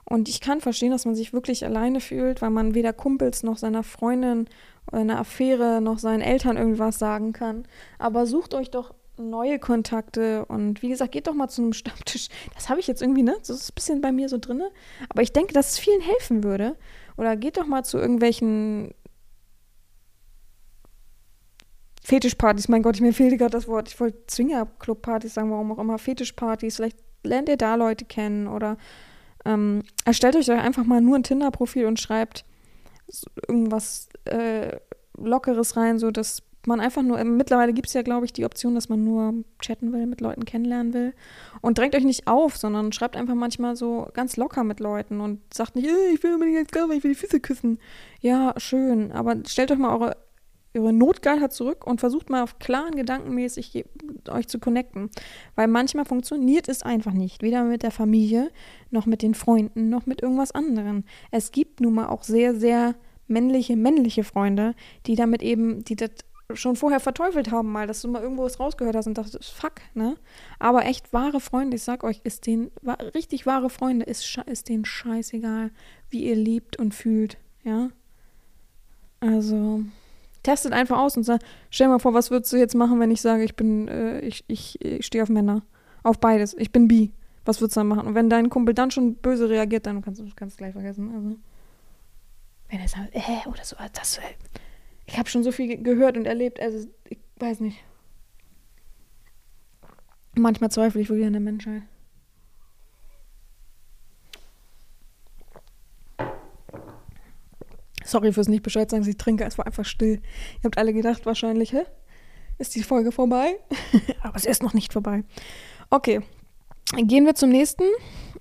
Und ich kann verstehen, dass man sich wirklich alleine fühlt, weil man weder Kumpels noch seiner Freundin oder einer Affäre noch seinen Eltern irgendwas sagen kann. Aber sucht euch doch neue Kontakte und wie gesagt, geht doch mal zu einem Stammtisch. Das habe ich jetzt irgendwie, ne? Das ist ein bisschen bei mir so drin. Aber ich denke, dass es vielen helfen würde. Oder geht doch mal zu irgendwelchen Fetischpartys, mein Gott, ich mir fehlte gerade das Wort. Ich wollte Zwingerclub-Partys sagen, warum auch immer. Fetischpartys, vielleicht lernt ihr da Leute kennen oder ähm, erstellt euch einfach mal nur ein Tinder-Profil und schreibt irgendwas äh, Lockeres rein, so dass man einfach nur, mittlerweile gibt es ja, glaube ich, die Option, dass man nur chatten will, mit Leuten kennenlernen will. Und drängt euch nicht auf, sondern schreibt einfach manchmal so ganz locker mit Leuten und sagt nicht, ich will unbedingt jetzt ich will die Füße küssen. Ja, schön, aber stellt euch mal eure ihre Notgeilheit zurück und versucht mal auf klaren Gedankenmäßig euch zu connecten. Weil manchmal funktioniert es einfach nicht. Weder mit der Familie, noch mit den Freunden, noch mit irgendwas anderem. Es gibt nun mal auch sehr, sehr männliche, männliche Freunde, die damit eben, die das schon vorher verteufelt haben, mal, dass du mal irgendwo was rausgehört hast und dachtest, fuck, ne? Aber echt wahre Freunde, ich sag euch, ist denen, richtig wahre Freunde, ist, ist denen scheißegal, wie ihr liebt und fühlt, ja? Also, testet einfach aus und sag, stell mal vor, was würdest du jetzt machen, wenn ich sage, ich bin, äh, ich, ich, ich stehe auf Männer. Auf beides. Ich bin bi. Was würdest du dann machen? Und wenn dein Kumpel dann schon böse reagiert, dann kannst du es gleich vergessen. Also, wenn er sagt, äh, oder so, das, äh, ich habe schon so viel gehört und erlebt, also ich weiß nicht. Manchmal zweifle ich wirklich an der Menschheit. Sorry fürs nicht Bescheid sagen, ich trinke, es war einfach still. Ihr habt alle gedacht wahrscheinlich, hä? Ist die Folge vorbei? Aber es ist noch nicht vorbei. Okay, gehen wir zum nächsten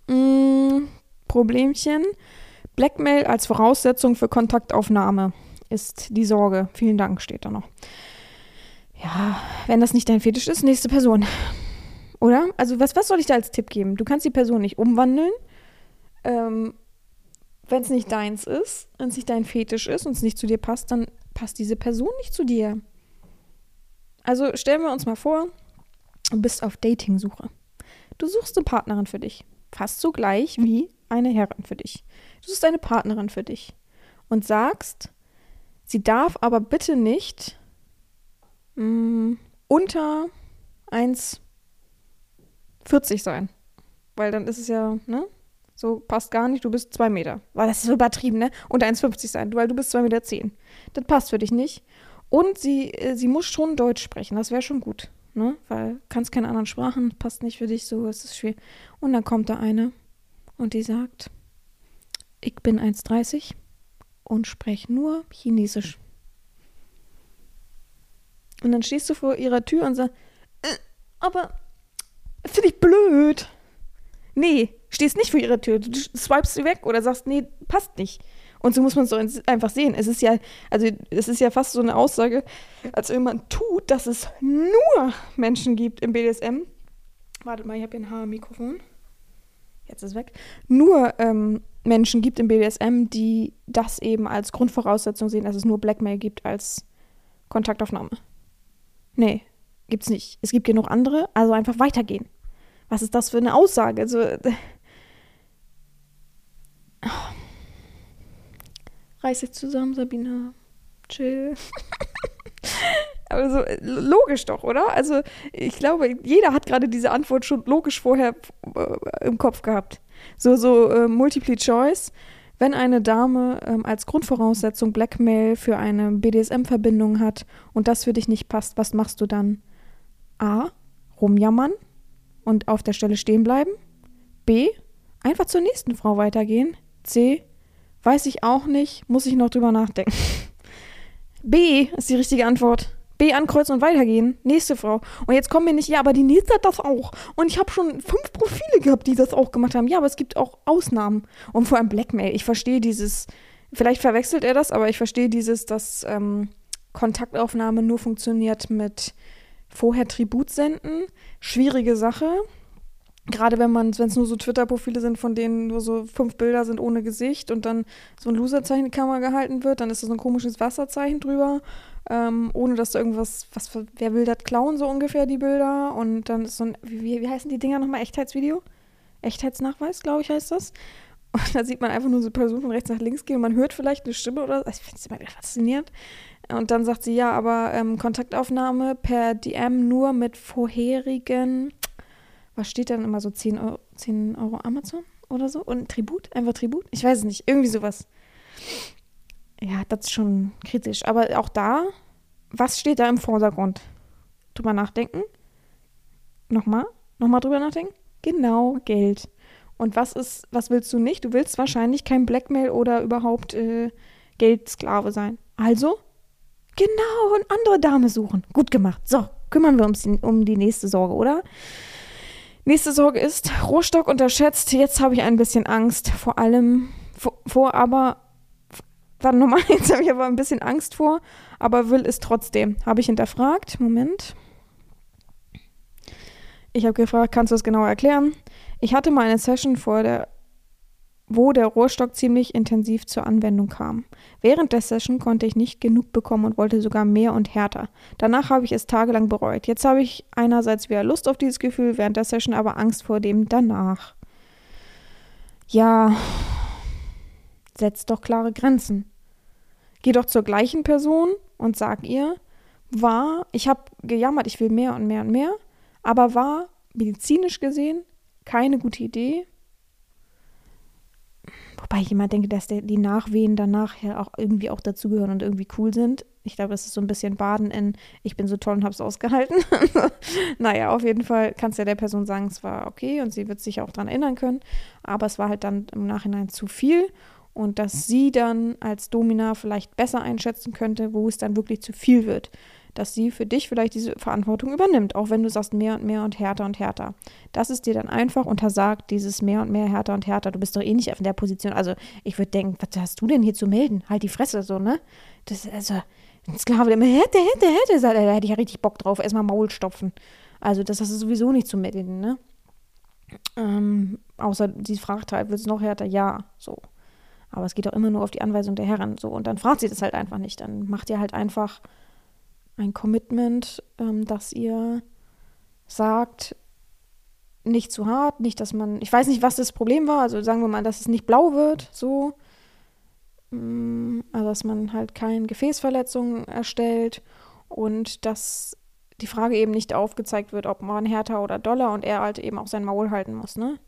mm, Problemchen. Blackmail als Voraussetzung für Kontaktaufnahme ist die Sorge. Vielen Dank, steht da noch. Ja, wenn das nicht dein Fetisch ist, nächste Person. Oder? Also, was, was soll ich da als Tipp geben? Du kannst die Person nicht umwandeln. Ähm, wenn es nicht deins ist, wenn es nicht dein Fetisch ist und es nicht zu dir passt, dann passt diese Person nicht zu dir. Also stellen wir uns mal vor, du bist auf Datingsuche. Du suchst eine Partnerin für dich. Fast so gleich wie eine Herrin für dich. Du suchst eine Partnerin für dich und sagst, sie darf aber bitte nicht mh, mm, unter 1,40 sein. Weil dann ist es ja, ne? So passt gar nicht, du bist zwei Meter. Weil das ist übertrieben, ne? Unter 1,50 sein, weil du bist zwei Meter. Zehn. Das passt für dich nicht. Und sie, äh, sie muss schon Deutsch sprechen, das wäre schon gut ne? Weil kannst keine anderen Sprachen, passt nicht für dich so, es ist schwer. Und dann kommt da eine und die sagt, ich bin 1,30 und spreche nur Chinesisch. Und dann stehst du vor ihrer Tür und sagst, äh, aber finde ich blöd. Nee, stehst nicht vor ihrer Tür. Du swipest sie weg oder sagst, nee, passt nicht. Und so muss man es so einfach sehen. Es ist ja, also es ist ja fast so eine Aussage, als wenn man tut, dass es nur Menschen gibt im BDSM. Wartet mal, ich habe hier ein Haarmikrofon. Jetzt ist es weg. Nur ähm, Menschen gibt im BDSM, die das eben als Grundvoraussetzung sehen, dass es nur Blackmail gibt als Kontaktaufnahme. Nee, gibt's nicht. Es gibt genug andere, also einfach weitergehen. Was ist das für eine Aussage? Also. Äh, oh. Reiß dich zusammen, Sabina. Chill. Aber so logisch doch, oder? Also ich glaube, jeder hat gerade diese Antwort schon logisch vorher äh, im Kopf gehabt. So, so äh, Multiple Choice. Wenn eine Dame ähm, als Grundvoraussetzung Blackmail für eine BDSM-Verbindung hat und das für dich nicht passt, was machst du dann? A. Rumjammern und auf der Stelle stehen bleiben. B. Einfach zur nächsten Frau weitergehen. C. Weiß ich auch nicht, muss ich noch drüber nachdenken. B ist die richtige Antwort. B ankreuzen und weitergehen. Nächste Frau. Und jetzt kommen wir nicht, ja, aber die nächste hat das auch. Und ich habe schon fünf Profile gehabt, die das auch gemacht haben. Ja, aber es gibt auch Ausnahmen. Und vor allem Blackmail. Ich verstehe dieses, vielleicht verwechselt er das, aber ich verstehe dieses, dass ähm, Kontaktaufnahme nur funktioniert mit vorher Tribut senden. Schwierige Sache. Gerade wenn man, wenn es nur so Twitter-Profile sind, von denen nur so fünf Bilder sind ohne Gesicht und dann so ein Loserzeichen in die Kamera gehalten wird, dann ist da so ein komisches Wasserzeichen drüber, ähm, ohne dass da irgendwas, was für, wer will das klauen, so ungefähr die Bilder. Und dann ist so ein, wie, wie heißen die Dinger nochmal? Echtheitsvideo? Echtheitsnachweis, glaube ich, heißt das. Und da sieht man einfach nur so eine Person von rechts nach links gehen und man hört vielleicht eine Stimme oder so. Ich finde es immer wieder faszinierend. Und dann sagt sie, ja, aber ähm, Kontaktaufnahme per DM nur mit vorherigen was steht dann immer so 10 Euro, 10 Euro Amazon oder so? Und Tribut? Einfach Tribut? Ich weiß es nicht. Irgendwie sowas. Ja, das ist schon kritisch. Aber auch da, was steht da im Vordergrund? Drüber nachdenken? Nochmal? Nochmal drüber nachdenken? Genau, Geld. Und was ist, was willst du nicht? Du willst wahrscheinlich kein Blackmail oder überhaupt äh, Geldsklave sein. Also, genau, eine andere Dame suchen. Gut gemacht. So, kümmern wir uns um die nächste Sorge, oder? Nächste Sorge ist, Rohstock unterschätzt. Jetzt habe ich ein bisschen Angst. Vor allem vor, vor aber, warte nochmal, jetzt habe ich aber ein bisschen Angst vor, aber will es trotzdem. Habe ich hinterfragt. Moment. Ich habe gefragt, kannst du das genauer erklären? Ich hatte mal eine Session vor der wo der Rohrstock ziemlich intensiv zur Anwendung kam. Während der Session konnte ich nicht genug bekommen und wollte sogar mehr und härter. Danach habe ich es tagelang bereut. Jetzt habe ich einerseits wieder Lust auf dieses Gefühl, während der Session aber Angst vor dem danach. Ja, setzt doch klare Grenzen. Geh doch zur gleichen Person und sag ihr, war, ich habe gejammert, ich will mehr und mehr und mehr, aber war medizinisch gesehen keine gute Idee, Wobei ich immer denke, dass die Nachwehen danach ja auch irgendwie auch dazugehören und irgendwie cool sind. Ich glaube, das ist so ein bisschen Baden in, ich bin so toll und hab's ausgehalten. naja, auf jeden Fall kannst du ja der Person sagen, es war okay und sie wird sich auch daran erinnern können. Aber es war halt dann im Nachhinein zu viel und dass sie dann als Domina vielleicht besser einschätzen könnte, wo es dann wirklich zu viel wird dass sie für dich vielleicht diese Verantwortung übernimmt, auch wenn du sagst mehr und mehr und härter und härter. Das ist dir dann einfach untersagt, dieses mehr und mehr härter und härter. Du bist doch eh nicht in der Position. Also ich würde denken, was hast du denn hier zu melden? Halt die Fresse so, ne? Das also ein Sklave, der immer hätte, hätte, hätte, da hätte ich ja richtig Bock drauf, erstmal Maul stopfen. Also das hast du sowieso nicht zu melden, ne? Ähm, außer sie fragt halt, wird es noch härter? Ja, so. Aber es geht doch immer nur auf die Anweisung der Herren, so. Und dann fragt sie das halt einfach nicht. Dann macht ihr halt einfach ein Commitment, ähm, dass ihr sagt, nicht zu hart, nicht, dass man, ich weiß nicht, was das Problem war, also sagen wir mal, dass es nicht blau wird, so, also dass man halt keine Gefäßverletzungen erstellt und dass die Frage eben nicht aufgezeigt wird, ob man härter oder doller und er halt eben auch sein Maul halten muss, ne?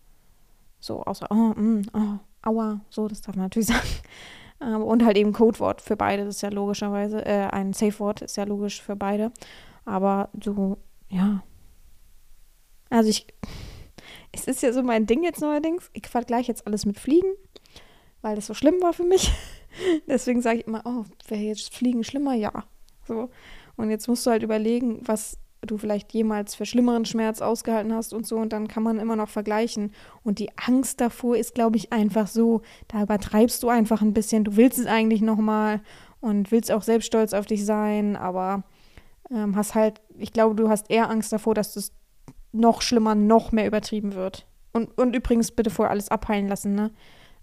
So, außer, oh, mm, oh, aua, so, das darf man natürlich sagen. Ähm, und halt eben Codewort für beide, das ist ja logischerweise, äh, ein Safe-Wort ist ja logisch für beide. Aber so, ja. Also ich, es ist ja so mein Ding jetzt neuerdings. Ich vergleiche jetzt alles mit Fliegen, weil das so schlimm war für mich. Deswegen sage ich immer, oh, wäre jetzt Fliegen schlimmer? Ja. So. Und jetzt musst du halt überlegen, was du vielleicht jemals für schlimmeren Schmerz ausgehalten hast und so und dann kann man immer noch vergleichen. Und die Angst davor ist, glaube ich, einfach so, da übertreibst du einfach ein bisschen. Du willst es eigentlich nochmal und willst auch selbst stolz auf dich sein, aber ähm, hast halt, ich glaube, du hast eher Angst davor, dass es noch schlimmer, noch mehr übertrieben wird. Und, und übrigens bitte vorher alles abheilen lassen, ne?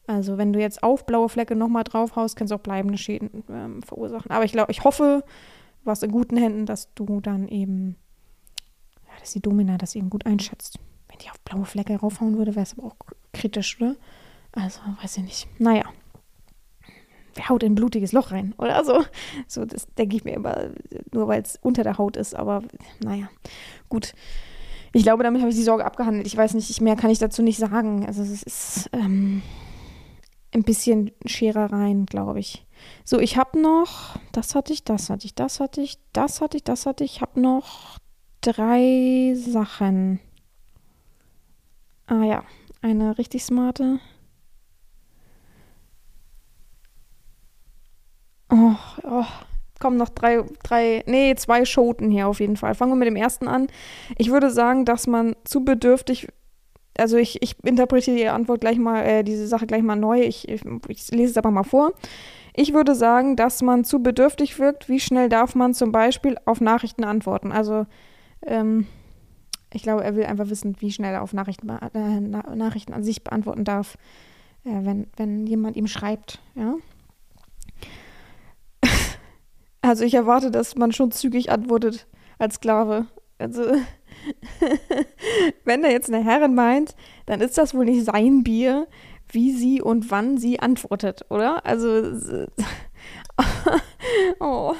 Also wenn du jetzt auf blaue Flecke nochmal draufhaust, kannst du auch bleibende Schäden ähm, verursachen. Aber ich glaube, ich hoffe, warst in guten Händen, dass du dann eben dass die Domina das eben gut einschätzt. Wenn die auf blaue Flecke raufhauen würde, wäre es aber auch kritisch, oder? Also, weiß ich nicht. Naja. Wer haut in ein blutiges Loch rein? Oder so. So, das denke ich mir immer, nur weil es unter der Haut ist. Aber naja, gut. Ich glaube, damit habe ich die Sorge abgehandelt. Ich weiß nicht, mehr kann ich dazu nicht sagen. Also, es ist ähm, ein bisschen Scherereien, glaube ich. So, ich habe noch, das hatte ich, das hatte ich, das hatte ich, das hatte ich, das hatte ich. Ich habe noch drei Sachen. Ah ja, eine richtig smarte. Oh, oh, kommen noch drei, drei, nee, zwei Schoten hier auf jeden Fall. Fangen wir mit dem ersten an. Ich würde sagen, dass man zu bedürftig, also ich, ich interpretiere die Antwort gleich mal, äh, diese Sache gleich mal neu. Ich, ich, ich lese es aber mal vor. Ich würde sagen, dass man zu bedürftig wirkt. Wie schnell darf man zum Beispiel auf Nachrichten antworten? Also ähm, ich glaube, er will einfach wissen, wie schnell er auf Nachrichten, äh, Na Nachrichten an sich beantworten darf, äh, wenn, wenn jemand ihm schreibt. Ja? also ich erwarte, dass man schon zügig antwortet als Sklave. Also wenn er jetzt eine Herrin meint, dann ist das wohl nicht sein Bier, wie sie und wann sie antwortet, oder? Also oh,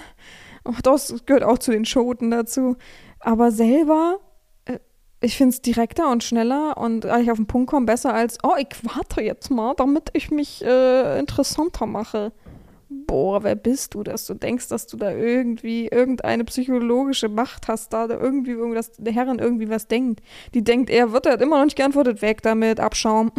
oh, das gehört auch zu den Schoten dazu. Aber selber, äh, ich finde es direkter und schneller und gleich auf den Punkt kommen besser als, oh, ich warte jetzt mal, damit ich mich äh, interessanter mache. Boah, wer bist du, dass du denkst, dass du da irgendwie irgendeine psychologische Macht hast, da irgendwie irgendwas, der Herrin irgendwie was denkt. Die denkt, er wird, hat immer noch nicht geantwortet, weg damit, Abschaum.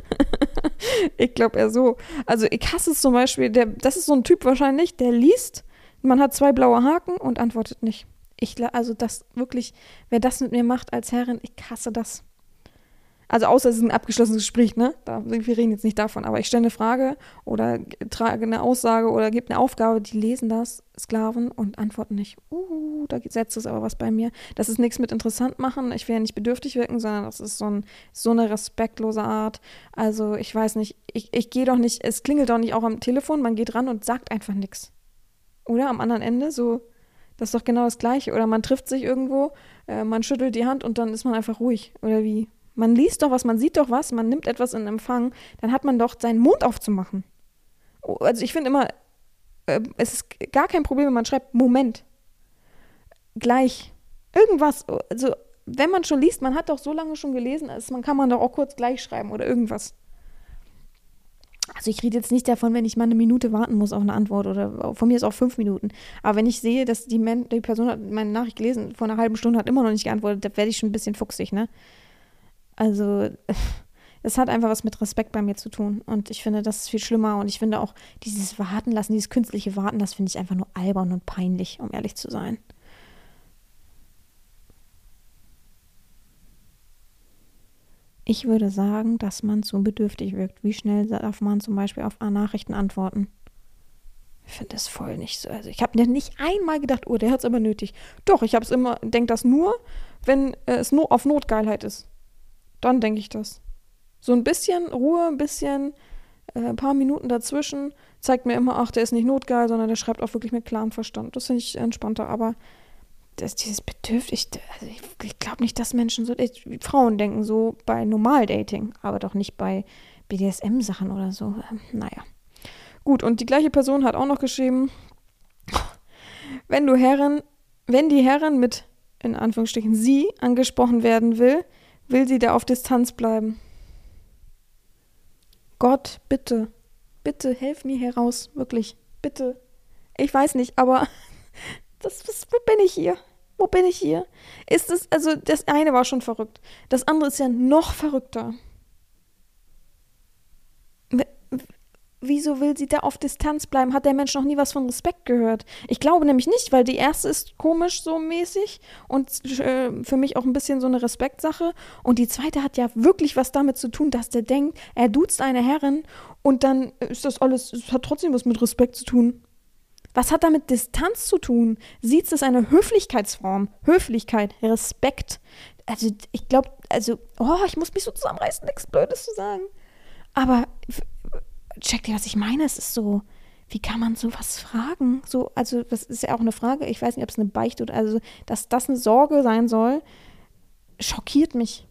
ich glaube eher so. Also ich hasse es zum Beispiel, der, das ist so ein Typ wahrscheinlich, der liest, man hat zwei blaue Haken und antwortet nicht. Ich, also das wirklich, wer das mit mir macht als Herrin, ich hasse das. Also außer es ist ein abgeschlossenes Gespräch, ne? Da, wir reden jetzt nicht davon. Aber ich stelle eine Frage oder trage eine Aussage oder gebe eine Aufgabe, die lesen das, Sklaven, und antworten nicht. Uh, da setzt es aber was bei mir. Das ist nichts mit interessant machen. Ich will ja nicht bedürftig wirken, sondern das ist so, ein, so eine respektlose Art. Also ich weiß nicht, ich, ich gehe doch nicht, es klingelt doch nicht auch am Telefon, man geht ran und sagt einfach nichts. Oder am anderen Ende so, das ist doch genau das Gleiche. Oder man trifft sich irgendwo, äh, man schüttelt die Hand und dann ist man einfach ruhig. Oder wie? Man liest doch was, man sieht doch was, man nimmt etwas in Empfang, dann hat man doch seinen Mund aufzumachen. Oh, also ich finde immer, äh, es ist gar kein Problem, wenn man schreibt, Moment. Gleich. Irgendwas. Also, wenn man schon liest, man hat doch so lange schon gelesen, man kann man doch auch kurz gleich schreiben oder irgendwas. Also ich rede jetzt nicht davon, wenn ich mal eine Minute warten muss auf eine Antwort oder von mir ist auch fünf Minuten. Aber wenn ich sehe, dass die, Men die Person hat meine Nachricht gelesen, vor einer halben Stunde hat immer noch nicht geantwortet, da werde ich schon ein bisschen fuchsig, ne? Also, es hat einfach was mit Respekt bei mir zu tun. Und ich finde, das ist viel schlimmer. Und ich finde auch dieses Warten lassen, dieses künstliche Warten, das finde ich einfach nur albern und peinlich, um ehrlich zu sein. Ich würde sagen, dass man zu bedürftig wirkt. Wie schnell darf man zum Beispiel auf Nachrichten antworten? Ich finde das voll nicht so. Also ich habe mir nicht einmal gedacht, oh, der hat es aber nötig. Doch, ich habe es immer, denke das nur, wenn äh, es no auf Notgeilheit ist. Dann denke ich das. So ein bisschen Ruhe, ein bisschen, äh, ein paar Minuten dazwischen zeigt mir immer, ach, der ist nicht notgeil, sondern der schreibt auch wirklich mit klarem Verstand. Das finde ich entspannter, aber das, dieses Bedürfnis, also ich, ich glaube nicht, dass Menschen so, ich, Frauen denken so bei Normaldating, aber doch nicht bei BDSM-Sachen oder so. Ähm, naja. Gut, und die gleiche Person hat auch noch geschrieben, wenn du Herren, wenn die Herren mit, in Anführungsstrichen, sie angesprochen werden will, will sie da auf Distanz bleiben. Gott, bitte, bitte, helf mir heraus, wirklich, bitte. Ich weiß nicht, aber das, das, wo bin ich hier? Wo bin ich hier? Ist es, also das eine war schon verrückt. Das andere ist ja noch verrückter. wieso will sie da auf Distanz bleiben? Hat der Mensch noch nie was von Respekt gehört? Ich glaube nämlich nicht, weil die erste ist komisch so mäßig und äh, für mich auch ein bisschen so eine Respektsache. Und die zweite hat ja wirklich was damit zu tun, dass der denkt, er duzt eine Herrin und dann ist das alles, es hat trotzdem was mit Respekt zu tun. Was hat damit Distanz zu tun? Sieht es eine Höflichkeitsform? Höflichkeit, Respekt. Also ich glaube, also, oh, ich muss mich so zusammenreißen, nichts Blödes zu sagen. Aber checkt ihr, was ich meine? Es ist so, wie kann man sowas fragen? So, also, das ist ja auch eine Frage. Ich weiß nicht, ob es eine Beichte oder, also, dass das eine Sorge sein soll, schockiert mich.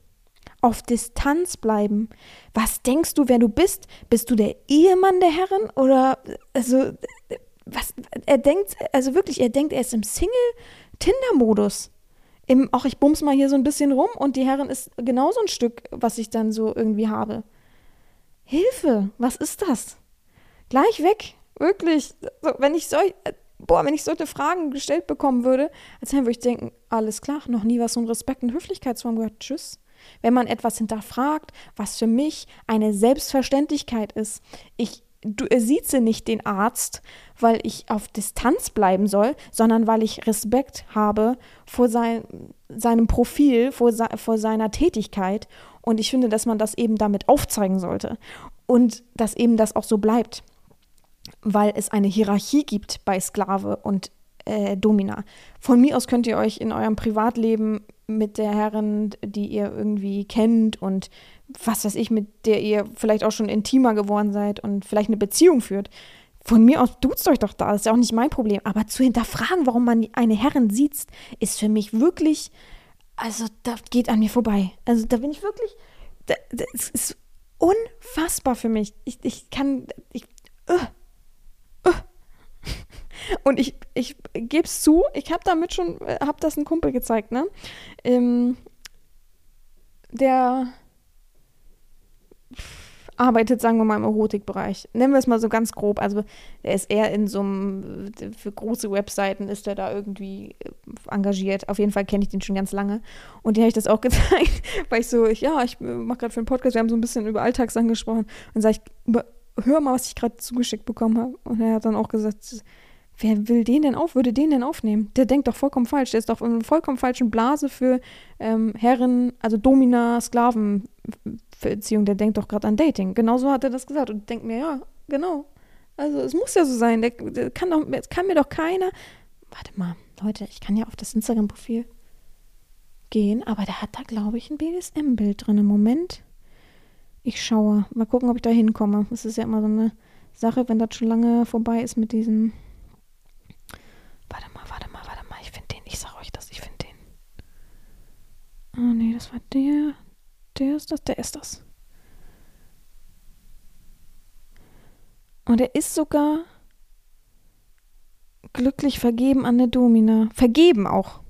Auf Distanz bleiben. Was denkst du, wer du bist? Bist du der Ehemann der Herren? Oder, also, was, er denkt, also wirklich, er denkt, er ist im Single-Tinder-Modus. Im, ach, ich bums mal hier so ein bisschen rum und die Herren ist genauso ein Stück, was ich dann so irgendwie habe. Hilfe, was ist das? Gleich weg, wirklich. So, wenn ich solch, boah, wenn ich solche Fragen gestellt bekommen würde, als dann würde ich denken, alles klar, noch nie was ein Respekt und Höflichkeitsform gehört. Tschüss. Wenn man etwas hinterfragt, was für mich eine Selbstverständlichkeit ist. Ich du sieze nicht den Arzt, weil ich auf Distanz bleiben soll, sondern weil ich Respekt habe vor sein, seinem Profil, vor, vor seiner Tätigkeit und ich finde, dass man das eben damit aufzeigen sollte und dass eben das auch so bleibt, weil es eine Hierarchie gibt bei Sklave und äh, Domina. Von mir aus könnt ihr euch in eurem Privatleben mit der Herrin, die ihr irgendwie kennt und was weiß ich, mit der ihr vielleicht auch schon intimer geworden seid und vielleicht eine Beziehung führt. Von mir aus duzt euch doch da, das ist ja auch nicht mein Problem. Aber zu hinterfragen, warum man eine Herrin sieht, ist für mich wirklich also das geht an mir vorbei. Also da bin ich wirklich, das ist unfassbar für mich. Ich, ich kann, ich, uh, uh. Und ich, ich gebe es zu, ich habe damit schon, habe das einem Kumpel gezeigt, ne? Ähm, der arbeitet, sagen wir mal, im Erotikbereich. Nennen wir es mal so ganz grob. Also er ist eher in so einem, für große Webseiten ist er da irgendwie äh, engagiert. Auf jeden Fall kenne ich den schon ganz lange. Und den habe ich das auch gezeigt, weil ich so, ich, ja, ich mache gerade für einen Podcast, wir haben so ein bisschen über Alltagssachen gesprochen. Und sage ich, hör mal, was ich gerade zugeschickt bekommen habe. Und er hat dann auch gesagt, Wer will den denn auf, würde den denn aufnehmen? Der denkt doch vollkommen falsch. Der ist doch in einer vollkommen falschen Blase für ähm, Herren, also Domina, Sklaven, Beziehung, der denkt doch gerade an Dating. Genauso hat er das gesagt und denkt mir, ja, genau. Also es muss ja so sein. Der, der kann, doch, kann mir doch keiner. Warte mal, Leute, ich kann ja auf das Instagram-Profil gehen, aber der hat da, glaube ich, ein BDSM-Bild drin. Im Moment. Ich schaue. Mal gucken, ob ich da hinkomme. Das ist ja immer so eine Sache, wenn das schon lange vorbei ist mit diesem. Warte mal, warte mal, warte mal. Ich finde den. Ich sage euch das. Ich finde den. Ah, oh, nee, das war der. Der ist das. Der ist das. Und er ist sogar glücklich vergeben an der Domina. Vergeben auch.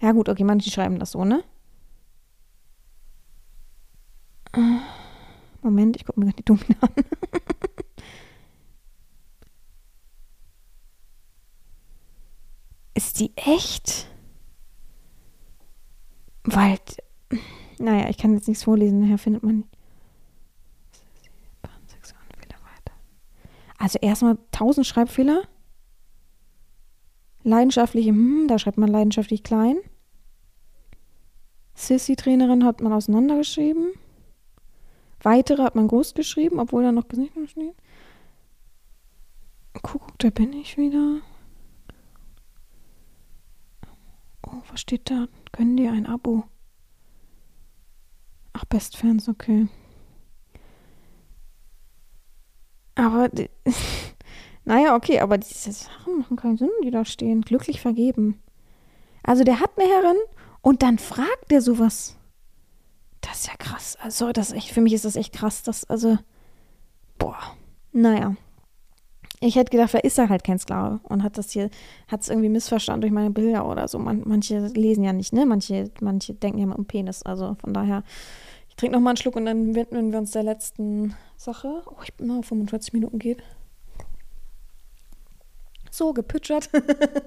Ja, gut, okay, manche schreiben das so, ne? Moment, ich gucke mir die Domina an. ist die echt? Weil, naja, ich kann jetzt nichts vorlesen, nachher findet man. Also erstmal 1000 Schreibfehler. Leidenschaftlich, hm, da schreibt man leidenschaftlich klein. Sissy-Trainerin hat man auseinandergeschrieben. Weitere hat man groß geschrieben, obwohl da noch Gesicht steht. Kuckuck, da bin ich wieder. Oh, was steht da? Können die ein Abo? Ach, Bestfans, okay. Aber, naja, okay, aber diese Sachen machen keinen Sinn, die da stehen. Glücklich vergeben. Also der hat eine Herrin und dann fragt der sowas. Das ist ja krass. Also, das echt, für mich ist das echt krass. Das, also, boah. Naja. Ich hätte gedacht, er ist da halt kein Sklave und hat das hier, hat es irgendwie missverstanden durch meine Bilder oder so. Man, manche lesen ja nicht, ne? Manche, manche denken ja mal um Penis. Also von daher, ich trinke noch mal einen Schluck und dann widmen wir uns der letzten Sache. Oh, ich bin mal 45 Minuten geht. So, gepütschert.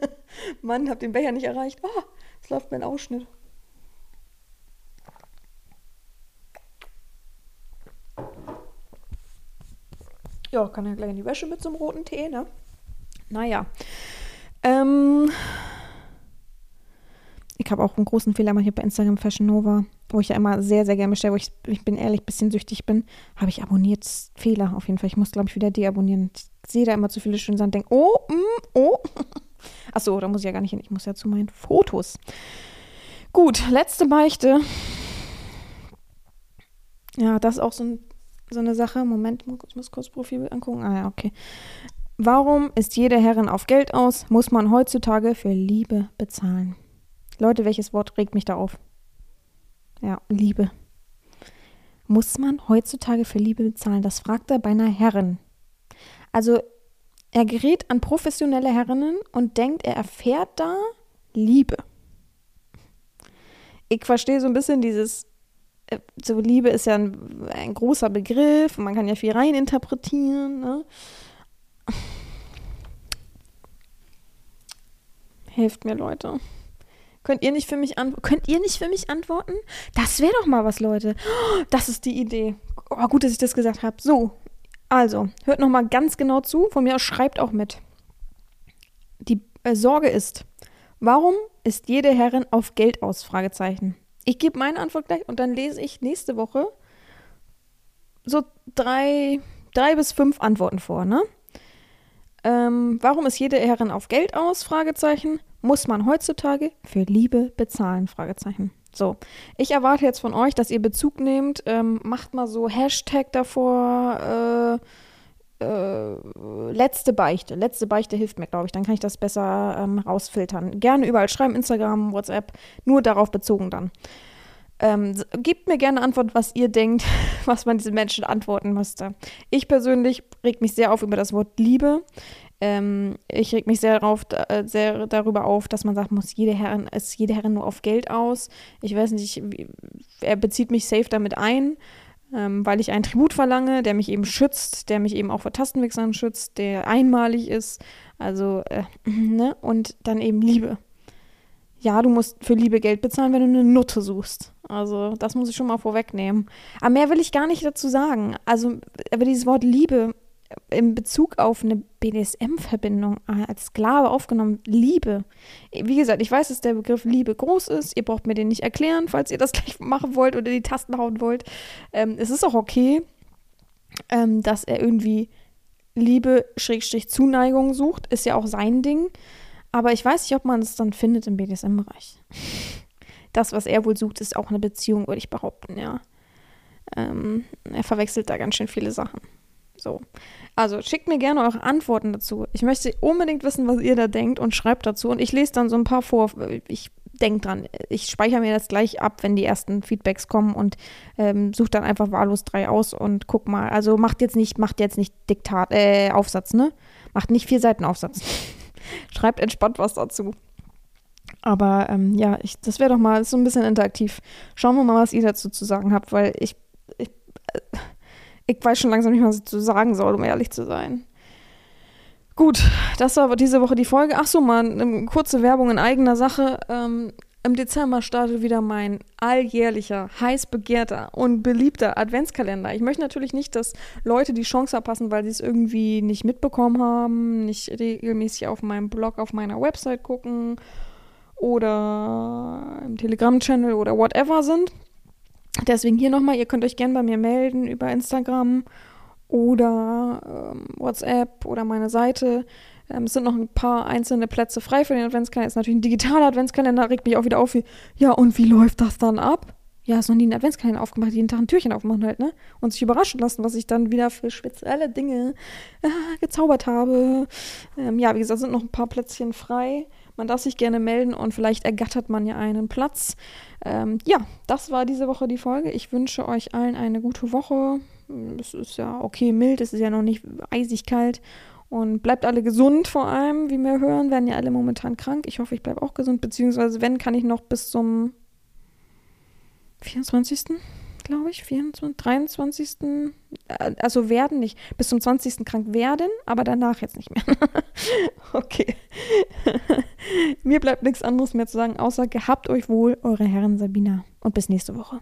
Mann, hab den Becher nicht erreicht. Oh, es läuft mein Ausschnitt. Ja, kann ja gleich in die Wäsche mit so einem roten Tee, ne? Naja. Ähm, ich habe auch einen großen Fehler mal hier bei Instagram Fashion Nova, wo ich ja immer sehr, sehr gerne bestelle, wo ich, ich bin ehrlich, ein bisschen süchtig bin, habe ich abonniert. Fehler auf jeden Fall. Ich muss, glaube ich, wieder deabonnieren. Ich sehe da immer zu viele schöne Sachen denke, oh, mm, oh. Achso, da muss ich ja gar nicht hin. Ich muss ja zu meinen Fotos. Gut, letzte Beichte. Ja, das ist auch so ein so eine Sache. Moment, ich muss kurz Profilbild angucken. Ah ja, okay. Warum ist jede Herrin auf Geld aus? Muss man heutzutage für Liebe bezahlen? Leute, welches Wort regt mich da auf? Ja, Liebe. Muss man heutzutage für Liebe bezahlen? Das fragt er bei einer Herrin. Also, er gerät an professionelle Herrinnen und denkt, er erfährt da Liebe. Ich verstehe so ein bisschen dieses so Liebe ist ja ein, ein großer Begriff, man kann ja viel reininterpretieren. Ne? Helft mir, Leute. Könnt ihr nicht für mich könnt ihr nicht für mich antworten? Das wäre doch mal was, Leute. Das ist die Idee. Oh, gut, dass ich das gesagt habe. So, also hört noch mal ganz genau zu. Von mir aus schreibt auch mit. Die äh, Sorge ist, warum ist jede Herrin auf Geld aus? Fragezeichen. Ich gebe meine Antwort gleich und dann lese ich nächste Woche so drei, drei bis fünf Antworten vor, ne? Ähm, warum ist jede Herrin auf Geld aus? Fragezeichen. Muss man heutzutage für Liebe bezahlen? Fragezeichen. So, ich erwarte jetzt von euch, dass ihr Bezug nehmt. Ähm, macht mal so Hashtag davor. Äh, äh, letzte Beichte. Letzte Beichte hilft mir, glaube ich. Dann kann ich das besser ähm, rausfiltern. Gerne überall schreiben, Instagram, WhatsApp. Nur darauf bezogen dann. Ähm, gebt mir gerne Antwort, was ihr denkt, was man diesen Menschen antworten müsste. Ich persönlich reg mich sehr auf über das Wort Liebe. Ähm, ich reg mich sehr, darauf, äh, sehr darüber auf, dass man sagt, muss jede Herrin, ist jede Herrin nur auf Geld aus. Ich weiß nicht, ich, er bezieht mich safe damit ein, ähm, weil ich einen Tribut verlange, der mich eben schützt, der mich eben auch vor Tastenwechseln schützt, der einmalig ist. Also, äh, ne? Und dann eben Liebe ja, du musst für Liebe Geld bezahlen, wenn du eine Nutte suchst. Also, das muss ich schon mal vorwegnehmen. Aber mehr will ich gar nicht dazu sagen. Also, aber dieses Wort Liebe, in Bezug auf eine BDSM-Verbindung als Sklave aufgenommen, Liebe. Wie gesagt, ich weiß, dass der Begriff Liebe groß ist. Ihr braucht mir den nicht erklären, falls ihr das gleich machen wollt oder die Tasten hauen wollt. Ähm, es ist auch okay, ähm, dass er irgendwie Liebe, Schrägstrich, Zuneigung sucht. Ist ja auch sein Ding. Aber ich weiß nicht, ob man es dann findet im BDSM-Bereich. Das, was er wohl sucht, ist auch eine Beziehung, würde ich behaupten, ja. Ähm, er verwechselt da ganz schön viele Sachen. So. Also schickt mir gerne eure Antworten dazu. Ich möchte unbedingt wissen, was ihr da denkt und schreibt dazu. Und ich lese dann so ein paar vor. Ich denke dran. Ich speichere mir das gleich ab, wenn die ersten Feedbacks kommen und ähm, suche dann einfach wahllos drei aus und guck mal. Also macht jetzt nicht, macht jetzt nicht Diktat, äh, Aufsatz, ne? Macht nicht vier Seiten Aufsatz. schreibt entspannt was dazu. Aber ähm, ja, ich, das wäre doch mal so ein bisschen interaktiv. Schauen wir mal, was ihr dazu zu sagen habt, weil ich, ich äh, ich weiß schon langsam nicht was ich zu sagen soll, um ehrlich zu sein. Gut, das war diese Woche die Folge. Ach so, mal eine kurze Werbung in eigener Sache. Ähm, Im Dezember startet wieder mein alljährlicher, heiß begehrter und beliebter Adventskalender. Ich möchte natürlich nicht, dass Leute die Chance verpassen, weil sie es irgendwie nicht mitbekommen haben, nicht regelmäßig auf meinem Blog, auf meiner Website gucken oder im Telegram-Channel oder whatever sind. Deswegen hier nochmal, ihr könnt euch gerne bei mir melden über Instagram oder ähm, WhatsApp oder meine Seite. Ähm, es sind noch ein paar einzelne Plätze frei für den Adventskalender. Ist natürlich ein digitaler Adventskalender, regt mich auch wieder auf. Wie, ja, und wie läuft das dann ab? Ja, ist noch nie einen Adventskalender aufgemacht, jeden Tag ein Türchen aufmachen halt, ne? Und sich überraschen lassen, was ich dann wieder für spezielle Dinge äh, gezaubert habe. Ähm, ja, wie gesagt, sind noch ein paar Plätzchen frei. Man darf sich gerne melden und vielleicht ergattert man ja einen Platz. Ähm, ja, das war diese Woche die Folge. Ich wünsche euch allen eine gute Woche. Es ist ja okay mild, es ist ja noch nicht eisig kalt. Und bleibt alle gesund vor allem, wie wir hören, werden ja alle momentan krank. Ich hoffe, ich bleibe auch gesund, beziehungsweise wenn, kann ich noch bis zum 24 glaube ich, 24, 23. Äh, also werden nicht, bis zum 20. krank werden, aber danach jetzt nicht mehr. okay. Mir bleibt nichts anderes mehr zu sagen, außer gehabt euch wohl, eure Herren Sabina. Und bis nächste Woche.